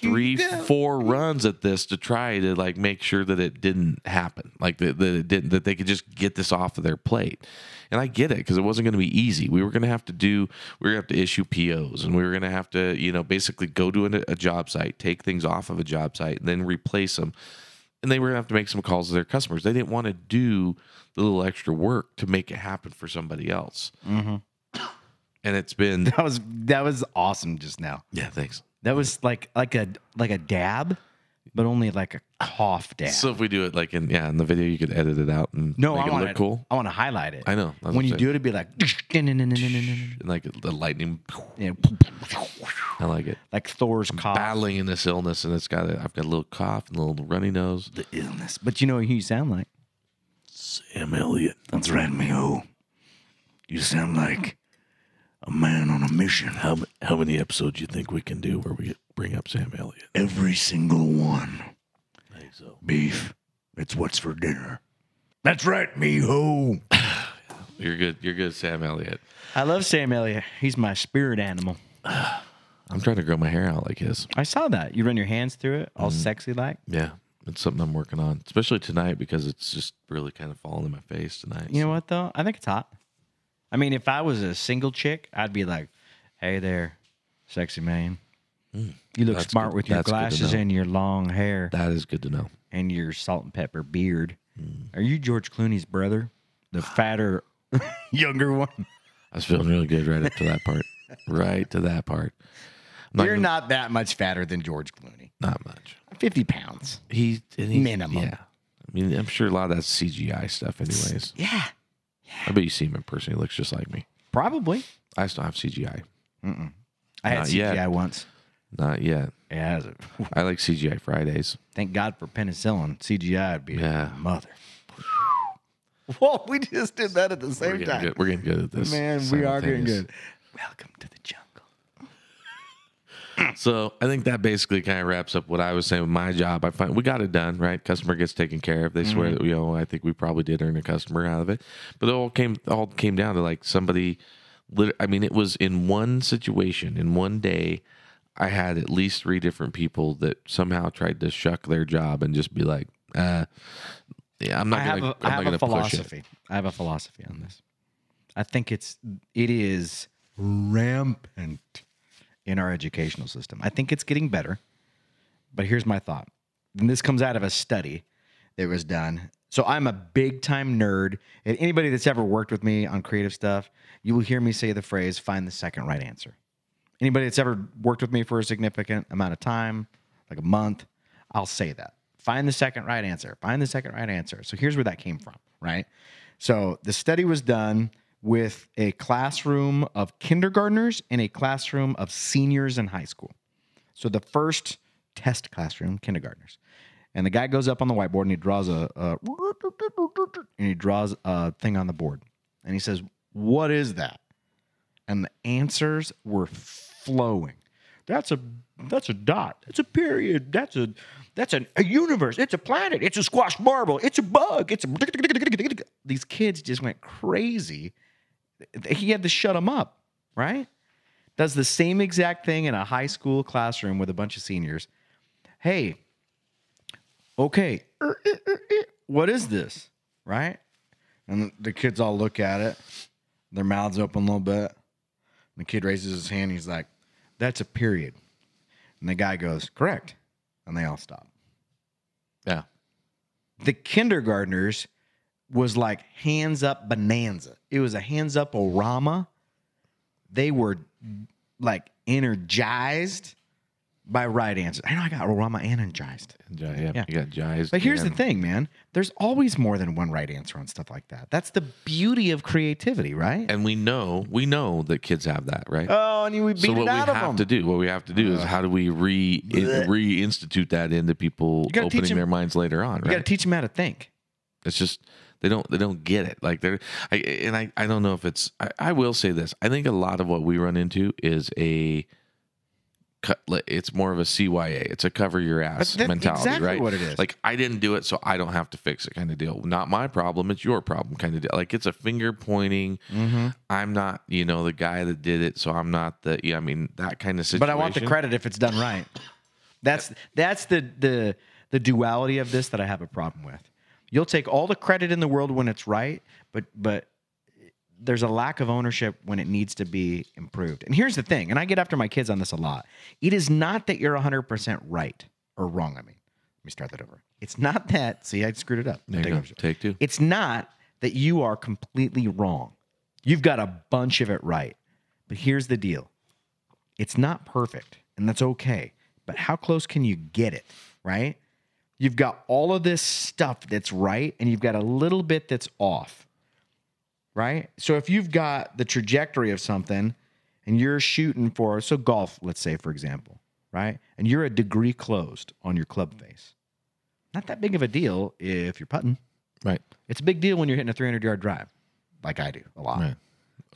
three, [LAUGHS] four runs at this to try to like make sure that it didn't happen, like that, that it didn't, that they could just get this off of their plate. And I get it because it wasn't going to be easy. We were going to have to do, we were going to have to issue POs, and we were going to have to, you know, basically go to a, a job site, take things off of a job site, and then replace them. And they were going to have to make some calls to their customers. They didn't want to do the little extra work to make it happen for somebody else. Mhm. And it's been, that was that was awesome just now. yeah, thanks. That was like like a like a dab, but only like a cough dab. So if we do it like in yeah in the video, you could edit it out and no, make I it want look cool. I want to highlight it. I know. that's what when I'm you do it, it'd be like and [LAUGHS] like the lightning, Yeah, I like it. like Thor's cough. Battling in this illness, and it's got a, I've got a little cough and a little runny nose. the illness. But you know who you sound like? Sam Elliott. That's right, Mio. You sound like a man on a mission. How ma- how many episodes you think we can do where we bring up Sam Elliott? Every single one. I think so. Beef. It's what's for dinner. That's right, me Miho. [SIGHS] You're good. You're good, Sam Elliott. I love Sam Elliott. He's my spirit animal. [SIGHS] I'm trying to grow my hair out like his. I saw that. You run your hands through it, all mm-hmm. sexy like. Yeah, it's something I'm working on, especially tonight because it's just really kind of falling in my face tonight. You know what though? I think it's hot. I mean, if I was a single chick, I'd be like, "Hey there, sexy man. Mm, you look smart good- with your that's glasses and your long hair That is good to know. and your salt and pepper beard. Mm. Are you George Clooney's brother, the fatter, [LAUGHS] younger one? I was feeling really good right up to that part. [LAUGHS] right to that part. I'm You're gonna- not that much fatter than George Clooney. Not much. Fifty pounds. He, Minimum. Yeah. I mean, I'm sure a lot of that's CGI stuff, anyways. Yeah, I bet you see him in person. He looks just like me. probably. I still have CGI. I had Not CGI yet. once. Not yet. Yeah, it was a- I like CGI Fridays. thank God for penicillin. CGI would be Yeah. a mother. [LAUGHS] Whoa, we just did that at the We're same getting, time. good. We're getting good at this. Man, we are getting simultaneous. good. Welcome to the jungle. So I think that basically kind of wraps up what I was saying with my job. I find we got it done, right? Customer gets taken care of. They Mm-hmm. swear that you know. I think we probably did earn a customer out of it, but it all came all came down to like somebody. I mean, it was in one situation in one day. I had at least three different people that somehow tried to shuck their job and just be like, uh, "Yeah, I'm not I gonna, a, I'm have not a gonna push it." philosophy. I have a philosophy on this. I think it's it is rampant in our educational system. I think it's getting better. But here's my thought. And this comes out of a study that was done. So I'm a big time nerd. And anybody that's ever worked with me on creative stuff, you will hear me say the phrase find the second right answer. Anybody that's ever worked with me for a significant amount of time, like a month, I'll say that. Find the second right answer. Find the second right answer. So here's where that came from, right? So the study was done with a classroom of kindergartners and a classroom of seniors in high school. So the first test classroom, kindergartners. And the guy goes up on the whiteboard and he draws a, a and he draws a thing on the board. And he says, "What is that?" And the answers were flowing. That's a that's a dot. That's a period. That's a that's an, a universe. It's a planet. It's a squash marble. It's a bug. It's a these kids just went crazy. He had to shut them up, right? Does the same exact thing in a high school classroom with a bunch of seniors. Hey, okay, er, er, er, what is this? Right? And the kids all look at it, their mouths open a little bit. And the kid raises his hand. He's like, that's a period. And the guy goes, correct. And they all stop. Yeah. The kindergartners was like hands up bonanza. It was a hands up orama. They were like energized by right answers. I know I got orama energized. Yeah, yeah. Yeah. You got Jais. But here's the thing, man. There's always more than one right answer on stuff like that. That's the beauty of creativity, right? And we know, we know that kids have that, right? oh, and we beat so what it we out of have them. to do, what we have to do is how do we re Blech. reinstitute that into people opening them- their minds later on, right? you got to teach them how to think. It's just they don't they don't get it. Like they're I, and I I don't know if it's I, I will say this. I think a lot of what we run into is a. It's more of a CYA. It's a cover your ass mentality, exactly right? what it is. Like I didn't do it, so I don't have to fix it, kind of deal. Not my problem. It's your problem, kind of deal. Like it's a finger pointing. Mm-hmm. I'm not, you know, the guy that did it, so I'm not the. Yeah, I mean that kind of situation. But I want the credit if it's done right. That's that's the the the duality of this that I have a problem with. You'll take all the credit in the world when it's right, but but there's a lack of ownership when it needs to be improved. And here's the thing, and I get after my kids on this a lot. It is not that you're 100% right or wrong, I mean. Let me start that over. It's not that, see, I screwed it up. There you go. Take two. It's not that you are completely wrong. You've got a bunch of it right. But here's the deal it's not perfect, and that's okay. But how close can you get it, right? You've got all of this stuff that's right, and you've got a little bit that's off, right? So if you've got the trajectory of something and you're shooting for, so golf, let's say, for example, right? And you're a degree closed on your club face. Not that big of a deal if you're putting. Right. It's a big deal when you're hitting a 300 yard drive, like I do a lot. Right.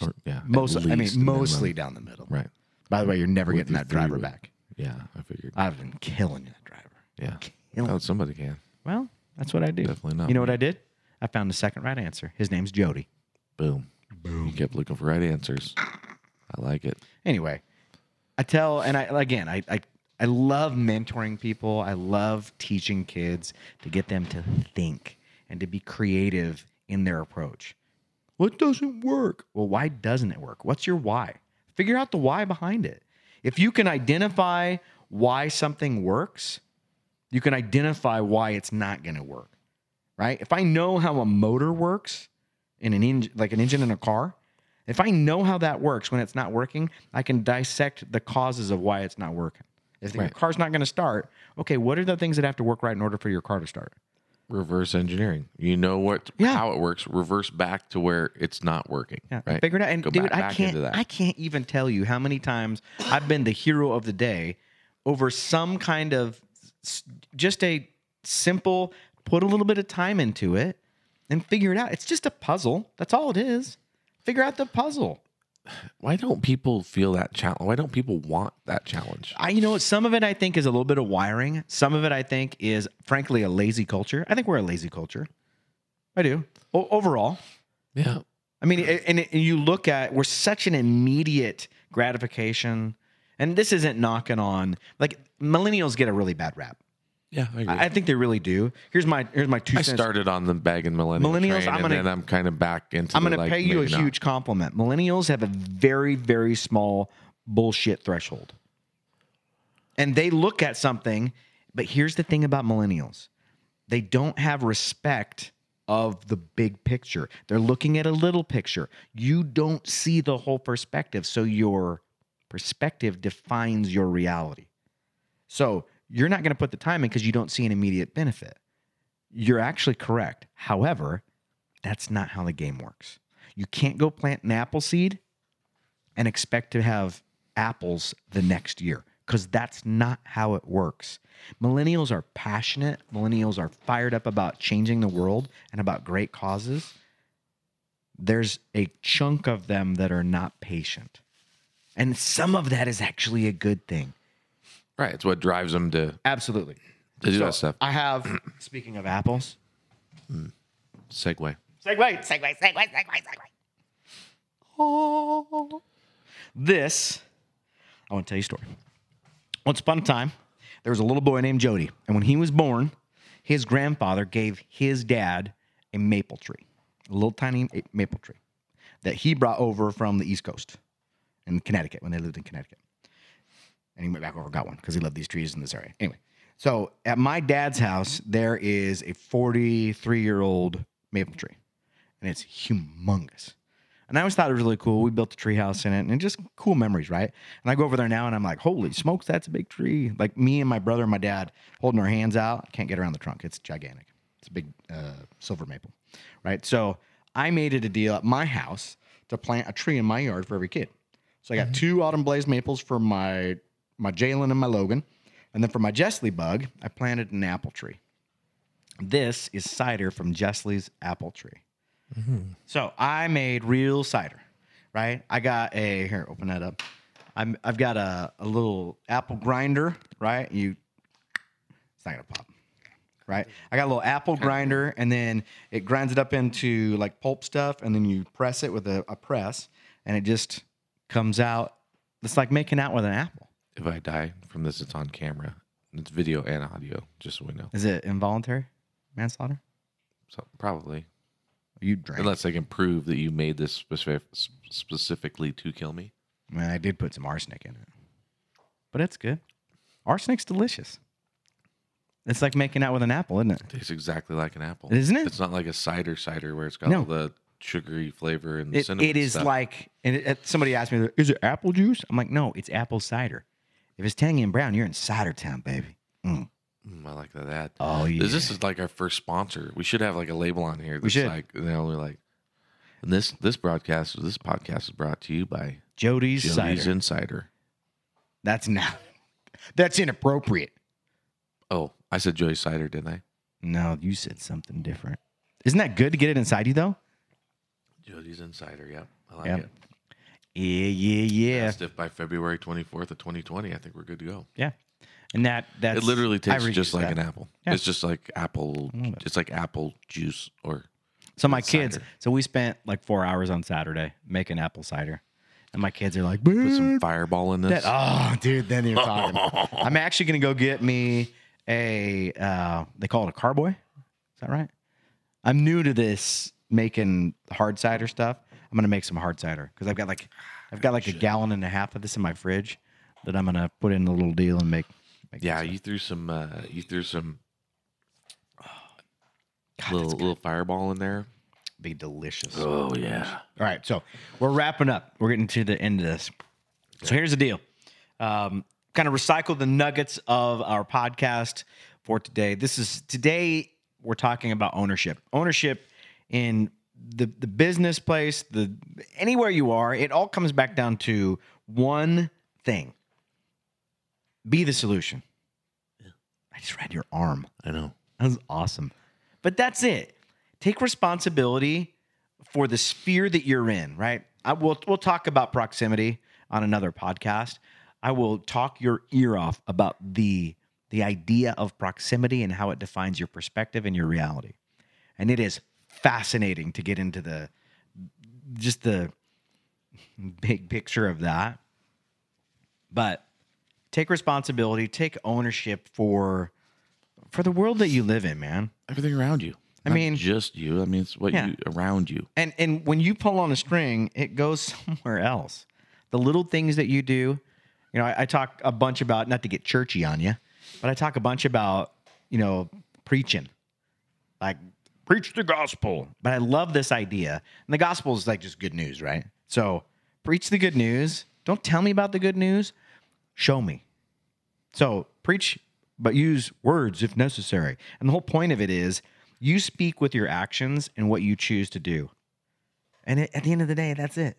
Or yeah. at Most, I mean, least the minimum. mostly down the middle. Right. By the way, you're never With getting that driver three-wood. back. Yeah, I figured. I've been killing that driver. yeah. Killing. Oh, somebody can. Well, that's what I do. Definitely not You know what. I did? I found the second right answer. His name's Jodi. Boom. Boom. You kept looking for right answers. I like it. Anyway, I tell, and I again, I, I I love mentoring people. I love teaching kids to get them to think and to be creative in their approach. What doesn't work? Well, why doesn't it work? What's your why? Figure out the why behind it. If you can identify why something works, you can identify why it's not going to work. Right? If I know how a motor works in an engine, like an engine in a car, if I know how that works when it's not working, I can dissect the causes of why it's not working. If your Right. car's not going to start, okay, what are the things that have to work right in order for your car to start? Reverse engineering. You know what Yeah. how it works. Reverse back to where it's not working. Yeah, right. figure it out. And Go dude, back- I back can't. into that. I can't even tell you how many times I've been the hero of the day over some kind of just a simple put a little bit of time into it and figure it out. It's just a puzzle. That's all it is. Figure out the puzzle. Why don't people feel that challenge? Why don't people want that challenge? I, you know, some of it I think is a little bit of wiring. Some of it I think is, frankly, a lazy culture. I think we're a lazy culture. I do. O- overall, Yeah. I mean, and, and you look at we're such an immediate gratification, and this isn't knocking on like millennials get a really bad rap. Yeah. I, agree. I, think they really do. Here's my here's my two I cents. started on the bag and millennial Millennials, train, I'm and gonna- then I'm kind of back into. I'm going to pay you a not. huge compliment. Millennials have a very very small bullshit threshold, and they look at something. But here's the thing about millennials: they don't have respect of the big picture. They're looking at a little picture. You don't see the whole perspective, so you're Perspective defines your reality. So you're not going to put the time in because you don't see an immediate benefit. You're actually correct. However, that's not how the game works. You can't go plant an apple seed and expect to have apples the next year because that's not how it works. Millennials are passionate, millennials are fired up about changing the world and about great causes. There's a chunk of them that are not patient. And some of that is actually a good thing. Right. It's what drives them to, Absolutely. to do So, that stuff. I have, [CLEARS THROAT] speaking of apples, Segue. Segway, segway, segway, segway, segway. Oh. This, I want to tell you a story. Once upon a time, there was a little boy named Jodi, and when he was born, his grandfather gave his dad a maple tree, a little tiny maple tree that he brought over from the East Coast in Connecticut when they lived in Connecticut. And he went back over and got one because he loved these trees in this area. Anyway, so at my dad's house, there is a 43 year old maple tree, and it's humongous. And I always thought it was really cool. We built a tree house in it and just cool memories, right? And I go over there now and I'm like, holy smokes, that's a big tree. Like me and my brother and my dad holding our hands out. Can't get around the trunk. It's gigantic. It's a big uh, silver maple, right? So I made it a deal at my house to plant a tree in my yard for every kid. So I got two autumn blaze maples for my my Jalen and my Logan. And then for my Jessley bug, I planted an apple tree. This is cider from Jessley's apple tree. Mm-hmm. So I made real cider, right? I got a here, open that up. I'm I've got a, a little apple grinder, right? You it's not gonna pop. Right? I got a little apple grinder and then it grinds it up into like pulp stuff, and then you press it with a, a press, and it just comes out. It's like making out with an apple. If I die from this, it's on camera. It's video and audio, just so we know. Is it involuntary manslaughter? So probably, You drank. unless they can prove that you made this specific, specifically to kill me. I, mean, I did put some arsenic in it, but it's good. Arsenic's delicious. It's like making out with an apple, isn't it? It tastes exactly like an apple, Isn't it? It's not like a cider cider where it's got No. all the sugary flavor and the It, cinnamon it is stuff. like, and it- somebody asked me, "Is it apple juice?" I'm like, "No, it's apple cider. If it's tangy and brown, you're in cider town, baby." Mm. Mm, I like that. that. Oh yeah. This is like our first sponsor. We should have like a label on here. That's should. Like, you know, we're like, and this this broadcast, this podcast is brought to you by Jodi's Jodi's cider. Insider. That's not. That's inappropriate. Oh, I said Jodi's cider, didn't I? No, you said something different. Isn't that good to get it inside you though? Jodi's Insider. Yep, I like Yep. it. Yeah, yeah, yeah, Asked if by February 24th of 2020, I think we're good to go. yeah. And that that's it literally tastes just like that. an apple. Yeah. It's just like apple. it. It's like apple juice or So my kids, cider. so we spent like four hours on Saturday making apple cider, and my kids are like, put some fireball in this. that, oh, dude, then you're talking. [LAUGHS] I'm actually gonna go get me a, uh, they call it a carboy. Is that right? I'm new to this making hard cider stuff. I'm gonna make some hard cider because I've got like, I've got like a gallon and a half of this in my fridge that I'm gonna put in a little deal and make. make yeah, you threw some. Uh, you threw some [SIGHS] God, little little fireball in there. be delicious. Oh yeah. All right, so we're wrapping up. We're getting to the end of this. So here's the deal. Um, kind of recycle the nuggets of our podcast for today. This is today we're talking about ownership. Ownership in the the business place, the anywhere you are, it all comes back down to one thing. Be the solution. I just read your arm. I know. That was awesome. But that's it. Take responsibility for the sphere that you're in, right? I will we'll talk about proximity on another podcast. I will talk your ear off about the the idea of proximity and how it defines your perspective and your reality. And it is fascinating to get into the just the big picture of that. But take responsibility, take ownership for for the world that you live in, man. Everything around you. I Not mean- just you. I mean, it's what Yeah. you around you. And and when you pull on a string, it goes [LAUGHS] somewhere else. The little things that you do, you know, I, I talk a bunch about not to get churchy on you, but I talk a bunch about you know preaching, like preach the gospel. But I love this idea, and the gospel is like just good news, right? So preach the good news, Don't tell me about the good news. Show me. So preach, but use words if necessary. And the whole point of it is you speak with your actions and what you choose to do. And at the end of the day, that's it.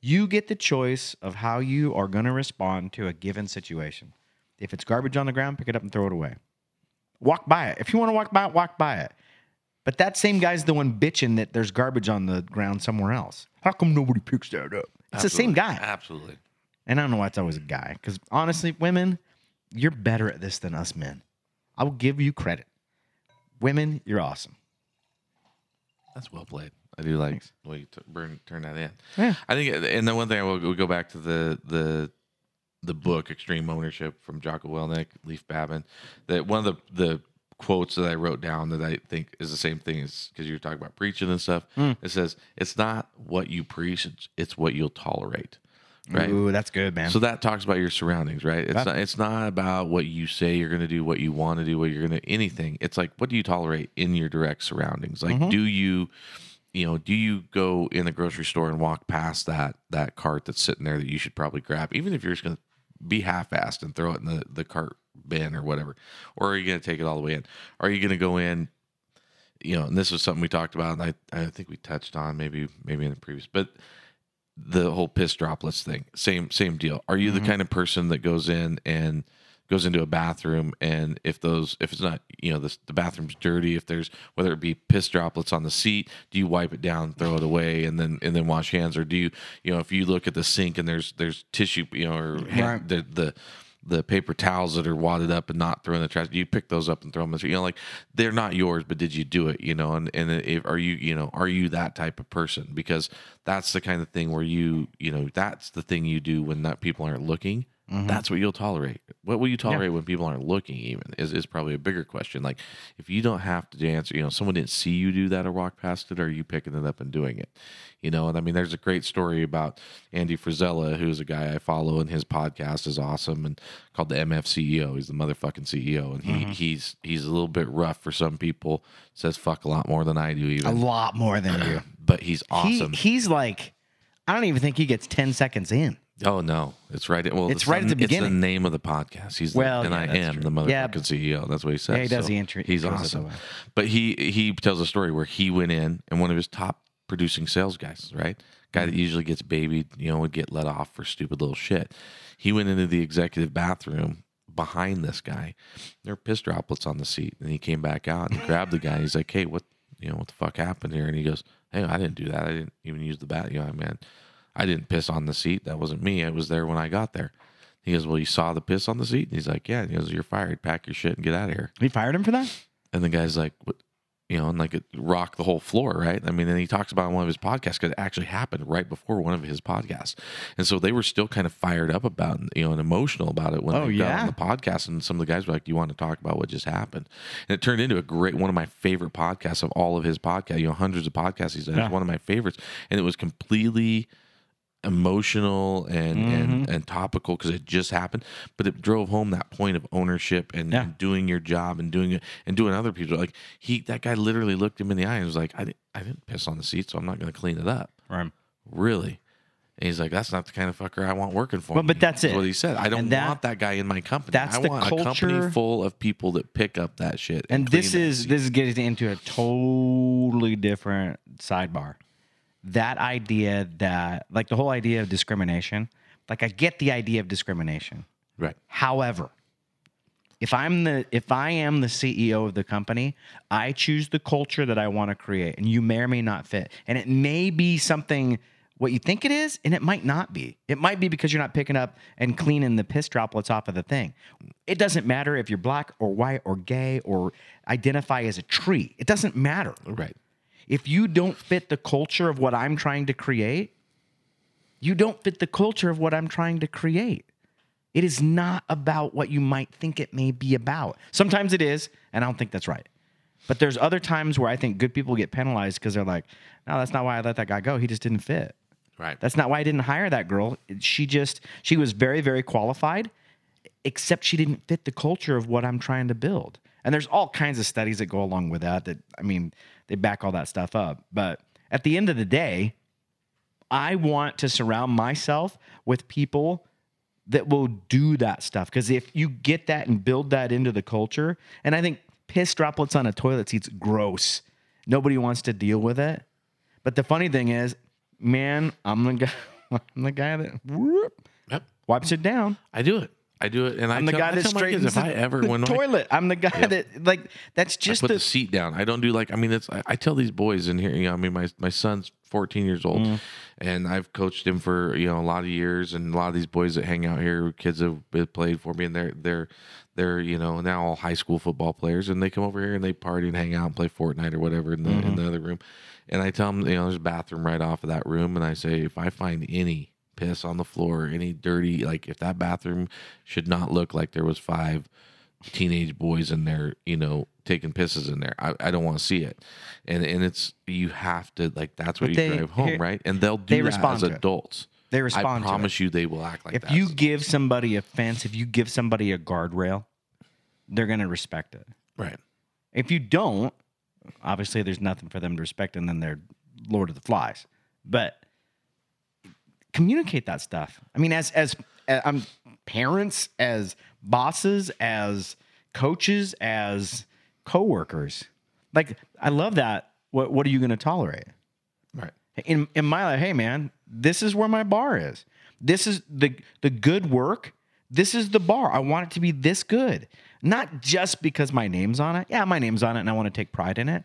You get the choice of how you are going to respond to a given situation. If it's garbage on the ground, pick it up and throw it away. Walk by it. If you want to walk by it, walk by it. But that same guy's the one bitching that there's garbage on the ground somewhere else. How come nobody picks that up? It's the same guy. Absolutely. And I don't know why it's always a guy. Because honestly, women, you're better at this than us men. I will give you credit. Women, you're awesome. That's well played. I do like the way you t- burn, turn that in. Yeah. I think, and then one thing I will we go back to the the the book Extreme Ownership from Jocko Willink, Leif Babin. That one of the the quotes that I wrote down that I think is the same thing as because you're talking about preaching and stuff. Hmm. It says it's not what you preach; it's, what you'll tolerate. Right. Ooh, that's good, man. So that talks about your surroundings, right? It's not, it's not about what you say you're going to do, what you want to do, what you're going to anything. It's like what do you tolerate in your direct surroundings? Like mm-hmm. do you you know, do you go in the grocery store and walk past that that cart that's sitting there that you should probably grab even if you're just going to be half-assed and throw it in the the cart bin or whatever? Or are you going to take it all the way in? Are you going to go in you know, and this was something we talked about, and I, I think we touched on maybe maybe in the previous, but the whole piss droplets thing, same same deal. Are you the mm-hmm. kind of person that goes in and goes into a bathroom and if those if it's not you know the, the bathroom's dirty if there's whether it be piss droplets on the seat do you wipe it down throw it away and then and then wash hands or do you you know if you look at the sink and there's there's tissue you know or Right. the the the paper towels that are wadded up and not thrown in the trash. You pick those up and throw them. in the- trash. You know, like they're not yours, but did you do it? You know, and and if, are you you know are you that type of person? Because that's the kind of thing where you you know that's the thing you do when that people aren't looking. Mm-hmm. That's what you'll tolerate. What will you tolerate when people aren't looking? Even is is probably a bigger question. Like if you don't have to answer, you know, someone didn't see you do that or walk past it, or are you picking it up and doing it? You know, and I mean, there's a great story about Andy Frisella, who's a guy I follow, and his podcast is awesome and called the MF CEO. He's the motherfucking CEO, and he mm-hmm. he's he's a little bit rough for some people. Says fuck a lot more than I do, even a lot more than you. [CLEARS THROAT] But he's awesome. He, he's like, I don't even think he gets 10 seconds in. Oh no, it's right. Well, It's right at the beginning. It's the name of the podcast. He's Well, the, and yeah, I am true. the motherfucking Yeah. CEO. That's what he says. Yeah, he does So the intro- He's awesome. But he he tells a story where he went in and one of his top producing sales guys, right, guy Mm-hmm. that usually gets babied, you know, would get let off for stupid little shit. He went into the executive bathroom behind this guy. There were piss droplets on the seat, and he came back out and grabbed the guy. He's like, "Hey, what you know what the fuck happened here?" And he goes, "Hey, I didn't do that. I didn't even use the bat. You know, man." I didn't piss on the seat. That wasn't me. I was there when I got there. He goes, Well, you saw the piss on the seat? And he's like, Yeah. And he goes, You're fired. Pack your shit and get out of here. He fired him for that? And the guy's like, What? You know, and like it rocked the whole floor, right? I mean, and he talks about one of his podcasts because it actually happened right before one of his podcasts. And so they were still kind of fired up about, you know, and emotional about it when Oh, they got on the podcast. And some of the guys were like, Do you want to talk about what just happened? And it turned into a great, one of my favorite podcasts of all of his podcasts, you know, hundreds of podcasts he's done. Yeah. It's one of my favorites. And it was completely emotional and Mm-hmm. and, and topical because it just happened but it drove home that point of ownership and, Yeah. and doing your job and doing it and doing other people like he that guy literally looked him in the eye and was like i didn't, I didn't piss on the seat so i'm not going to clean it up Right. really and he's like that's not the kind of fucker i want working for Well, me but that's is it. what he said i don't that- want that guy in my company that's i the want a culture- company full of people that pick up that shit And clean this is this is getting into a totally different sidebar. That idea that like the whole idea of discrimination, like I get the idea of discrimination. right However, if I'm the if I am the CEO of the company, I choose the culture that I want to create, and you may or may not fit. And it may be something what you think it is, and it might not be. It might be because you're not picking up and cleaning the piss droplets off of the thing. It doesn't matter if you're black or white or gay or identify as a tree. It doesn't matter. right If you don't fit the culture of what I'm trying to create, you don't fit the culture of what I'm trying to create. It is not about what you might think it may be about. Sometimes it is, and I don't think that's right. But there's other times where I think good people get penalized because they're like, no, that's not why I let that guy go. He just didn't fit. right That's not why I didn't hire that girl. She just, she was very, very qualified, except she didn't fit the culture of what I'm trying to build. And there's all kinds of studies that go along with that. That, I mean, they back all that stuff up. But at the end of the day, I want to surround myself with people that will do that stuff. Because if you get that and build that into the culture, and I think piss droplets on a toilet seat's gross. Nobody wants to deal with it. But the funny thing is, man, I'm the guy. [LAUGHS] I'm the guy that whoop, Yep. wipes it down. I do it. I do it, and I I'm the tell, guy I that my kids straightens if the, I ever [LAUGHS] the when I- toilet. I'm the guy that like that's I just put the, the seat down. I don't do like I mean it's I, I tell these boys in here, you know, I mean my my son's 14 years old Mm. and I've coached him for, you know, a lot of years and a lot of these boys that hang out here, kids have played for me and they're they're they're, you know, now all high school football players and they come over here and they party and hang out and play Fortnite or whatever in the Mm-hmm. in the other room. And I tell them, you know, there's a bathroom right off of that room and I say if I find any piss on the floor, any dirty like if that bathroom should not look like there was five teenage boys in there, you know, taking pisses in there. I, I don't want to see it. And and it's you have to like that's what But you they- drive home, right? And they'll do they that respond as to adults. they I respond. to it. promise you they will act like if that. you give somebody a fence, if you give somebody a guardrail, they're gonna respect it. right. If you don't, obviously there's nothing for them to respect, and then they're Lord of the Flies. But communicate that stuff. I mean, as as uh, I'm parents, as bosses, as coaches, as coworkers. Like I love that. What what are you going to tolerate? Right. in in my life, hey man, this is where my bar is. This is the the good work. This is the bar. I want it to be this good. Not just because my name's on it. Yeah, my name's on it and I want to take pride in it,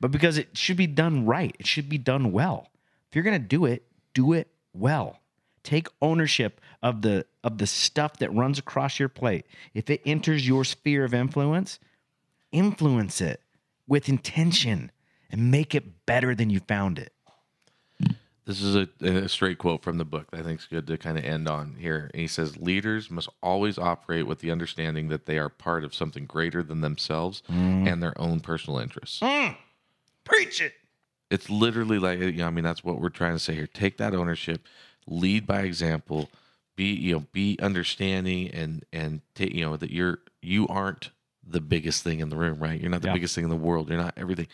but because it should be done right. It should be done well. If you're going to do it, do it well. Take ownership of the of the stuff that runs across your plate. If it enters your sphere of influence, influence it with intention and make it better than you found it. This is a, a straight quote from the book that I think is good to kind of end on here. And he says, Leaders must always operate with the understanding that they are part of something greater than themselves mm. and their own personal interests. Mm. Preach it. It's literally like, you know, I mean, that's what we're trying to say here. Take that ownership, lead by example, be, you know, be understanding and, and take, you know, that you're, you aren't the biggest thing in the room, right? You're not the Yeah. biggest thing in the world. You're not everything.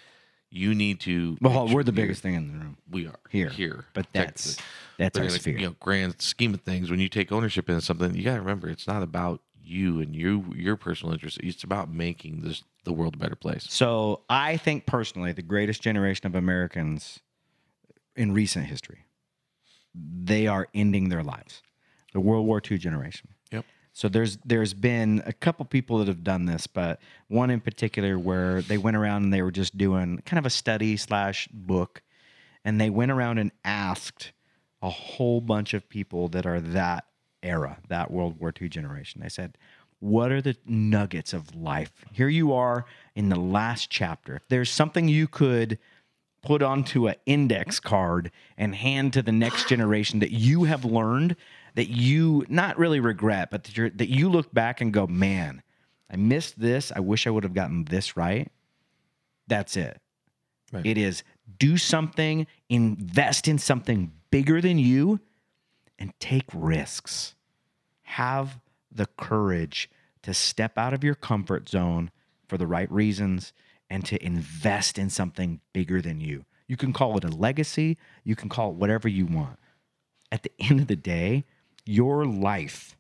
You need to. Well, we're the biggest thing in the room We are here. Here, but that's that's But our a, sphere. you know, grand scheme of things, when you take ownership in something, you got to remember it's not about you and you your personal interest. It's about making this the world a better place. So I think personally, the greatest generation of Americans in recent history, they are ending their lives. The World War II generation. Yep. So there's there's been a couple people that have done this, but one in particular where they went around and they were just doing kind of a study slash book, and they went around and asked a whole bunch of people that are that era, that World War II generation. They said, "What are the nuggets of life?" Here you are in the last chapter. If there's something you could put onto an index card and hand to the next [GASPS] generation that you have learned that you not really regret, but that, you're, that you look back and go, man, I missed this. I wish I would have gotten this right. That's it. Right. It is do something, invest in something bigger than you, and take risks. Have the courage to step out of your comfort zone for the right reasons and to invest in something bigger than you. You can call it a legacy, you can call it whatever you want. At the end of the day, your life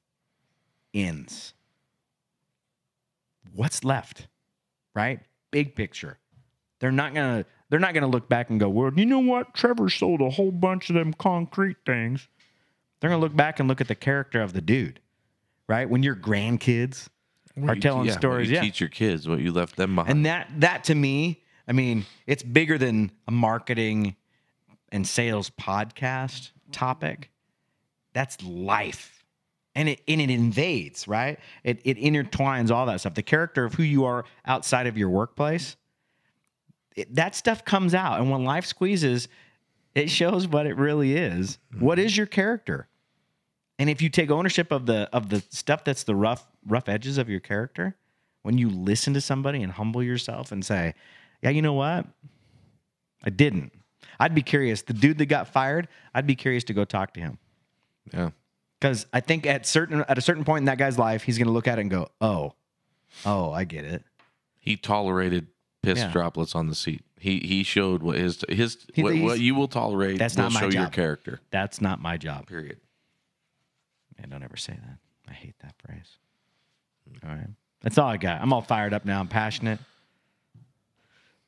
ends. What's left? Right? Big picture. They're not going to they're not going to look back and go, "Well, you know what? Trevor sold a whole bunch of them concrete things." They're going to look back and look at the character of the dude. Right? When your grandkids What are you- telling yeah, stories, you yeah. teach your kids what you left them behind. And that that to me, I mean, it's bigger than a marketing and sales podcast topic. That's life. And it and it invades, right? It it intertwines all that stuff. The character of who you are outside of your workplace. It, that stuff comes out. And when life squeezes, it shows what it really is. What mm-hmm. is your character? And if you take ownership of the of the stuff that's the rough rough edges of your character, when you listen to somebody and humble yourself and say, "Yeah, you know what? I didn't." I'd be curious. The dude that got fired, I'd be curious to go talk to him yeah. because I think at certain at a certain point in that guy's life, he's going to look at it and go, "Oh, oh, I get it." He tolerated piss Yeah. droplets on the seat. He he showed what his his He- what, what you will tolerate. That's will not my show your job. character. That's not my job. Period. Man, don't ever say that. I hate that phrase. All right. That's all I got. I'm all fired up now. I'm passionate.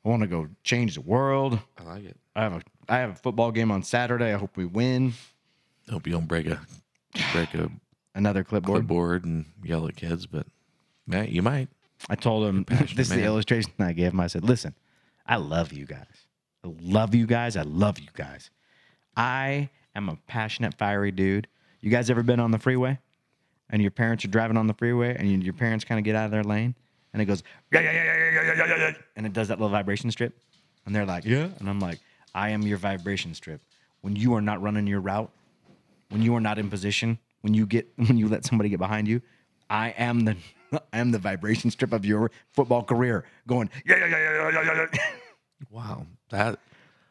I want to go change the world. I like it. I have a I have a football game on Saturday. I hope we win. Hope you don't break a break a Another clipboard. clipboard and yell at kids, but Matt, you might. I told him this is the illustration I gave him. I said, "Listen, I love you guys. I love you guys. I love you guys. I am a passionate, fiery dude. You guys ever been on the freeway, and your parents are driving on the freeway, and you, your parents kind of get out of their lane, and it goes yeah yeah yeah yeah yeah yeah yeah yeah, and it does that little vibration strip, and they're like yeah, and I'm like, I am your vibration strip. When you are not running your route, when you are not in position, when you get [LAUGHS] when you let somebody get behind you, I am the [LAUGHS] I am the vibration strip of your football career going yeah yeah yeah yeah yeah yeah. yeah. [LAUGHS] Wow, that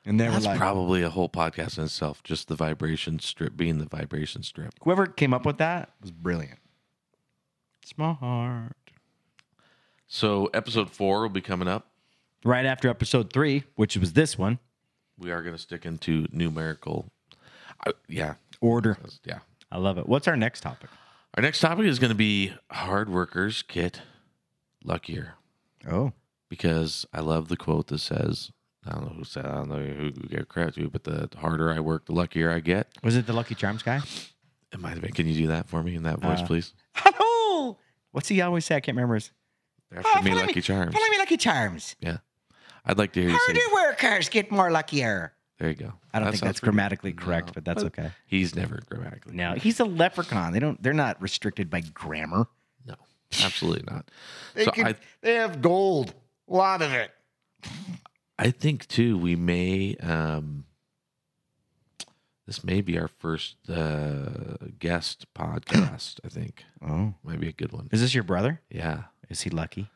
And they were that's like, probably a whole podcast in itself. Just the vibration strip being the vibration strip. whoever came up with that was brilliant. Smart. So episode four will be coming up. Right after episode three, which was this one, We are going to stick into numerical. I, yeah, order. yeah. I love it. What's our next topic? Our next topic is going to be hard workers get luckier Oh, because I love the quote that says, I don't know who said, I don't know who gave credit to, but the harder I work, the luckier I get. was it the Lucky Charms guy? It might have been. Can you do that for me in that voice, Uh, please? Hello. [LAUGHS] What's he always say? I can't remember. His, After me, follow Lucky Charms. Follow me, Lucky Charms. Yeah. I'd like to hear you say, Harder workers get more luckier. there you go. I don't That think sounds that's pretty- grammatically correct, No, but that's okay. He's never grammatically. No, he's a leprechaun. They don't. They're not restricted by grammar. No, absolutely not. They so can, I, they have gold, a lot of it. [LAUGHS] I think too, we may, um, this may be our first uh, guest podcast. I think Oh, might be a good one. is this your brother? Yeah, Is he lucky?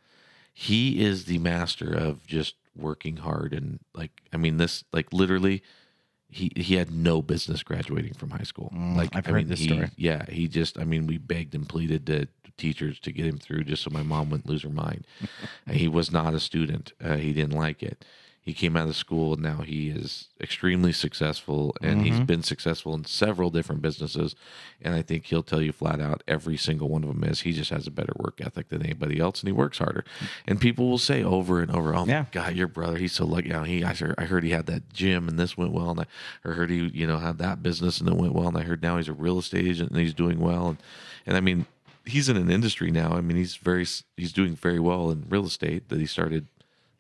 he is the master of just working hard and like, I mean, this like literally, he he had no business graduating from high school. Mm, like I've I heard mean, this he- story. Yeah, he just, I mean, we begged and pleaded to teachers to get him through just so my mom wouldn't lose her mind. [LAUGHS] And he was not a student. Uh, he didn't like it. He came out of school and now he is extremely successful and he's Mm-hmm. been successful in several different businesses. And I think he'll tell you flat out every single one of them is he just has a better work ethic than anybody else and he works harder. And people will say over and over, "Oh Yeah. my God, your brother, he's so lucky." Know, he I heard, I heard he had that gym and this went well, and I, I heard he you know had that business and it went well, and I heard now he's a real estate agent and he's doing well, and and I mean he's in an industry now. I mean he's very he's doing very well in real estate that he started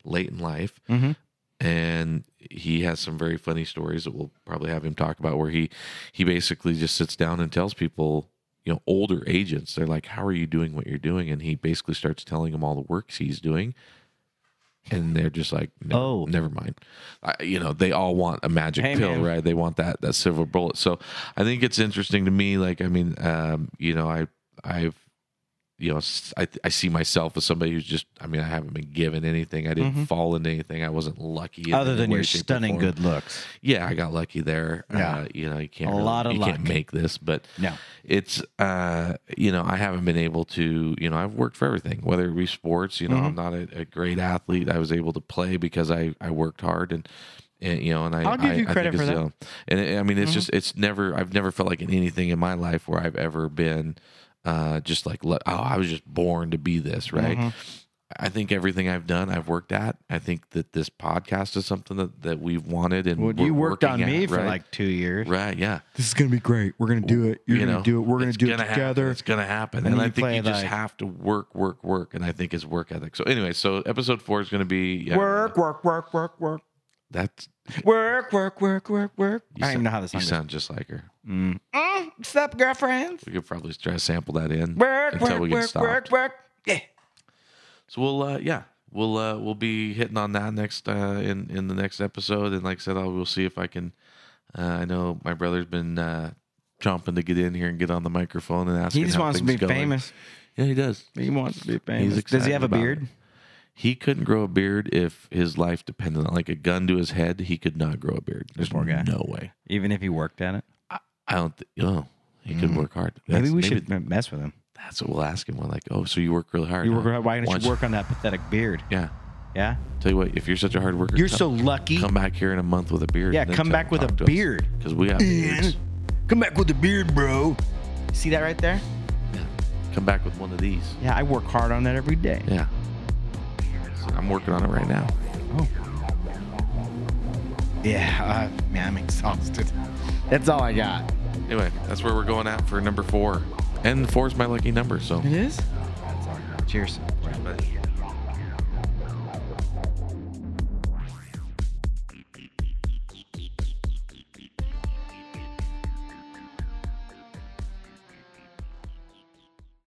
late in life. Mm-hmm. And he has some very funny stories that we'll probably have him talk about where he he basically just sits down and tells people you know older agents they're like how are you doing what you're doing? And he basically starts telling them all the works he's doing. And they're just like never, Oh. never mind. I, you know they all want a magic Hey, pill man. right? They want that that silver bullet. So i think it's interesting to me like i mean um you know i i've you know I, I see myself as somebody who's just i mean i haven't been given anything i didn't Mhm. fall into anything i wasn't lucky Other than way, your stunning good looks. yeah i got lucky there Yeah. uh, you know you can't A really- lot of you can't luck. make this but No. it's uh you know i haven't been able to you know i've worked for everything whether it be sports you know Mm-hmm. i'm not a, a great athlete i was able to play because i i worked hard and and you know and i I'll give I, you I credit think for that. uh, and it, i mean it's Mhm. just it's never i've never felt like in anything in my life where i've ever been uh just like oh i was just born to be this right Mhm. I think everything I've done, I've worked at. I think that this podcast is something that, that we've wanted and Well, you worked on me at, for right? like two years. right, yeah. This is gonna be great. We're gonna do it. You're you gonna know, do it. We're gonna do it gonna happen. together. It's gonna happen, And and, I think you just like- have to work, work, work. And I think is work ethic. So anyway, so episode four is gonna be yeah, Work, work, work, work, work, That's work, work, work, work, work. you I don't even know how this You song goes. sound just like her. Mm. Mm, what's up, girlfriends? We could probably try to sample that in Work, until work, we get work, stopped. work, work. Yeah. So we'll uh, yeah. We'll uh, we'll be hitting on that next uh, in in the next episode, and like I said, I'll, we'll see if I can. Uh, I know my brother's been uh, chomping to get in here and get on the microphone and ask. He just wants to be famous. Yeah, he does. He wants to be famous. Does he have a beard? it. He couldn't grow a beard if his life depended on like a gun to his head. He could not grow a beard. There's Poor guy. no way. Even if he worked at it? I don't. Th- oh, he could work hard. Mm. Maybe That's- we should mess with him. That's what we'll ask him. We're like, oh, so you work really hard? You huh? work, why don't you work on that pathetic beard? Yeah. Yeah. Tell you what, if you're such a hard worker, You're so lucky. come back here in a month with a beard. Yeah, come back with a beard. because we have beards. Come back with a beard, bro. See that right there? Yeah. Come back with one of these. Yeah, I work hard on that every day. Yeah. I'm working on it right now. Oh. Yeah, uh, man, I'm exhausted. That's all I got. Anyway, that's where we're going at for number four. And four is my lucky number, so. It is? Cheers. But-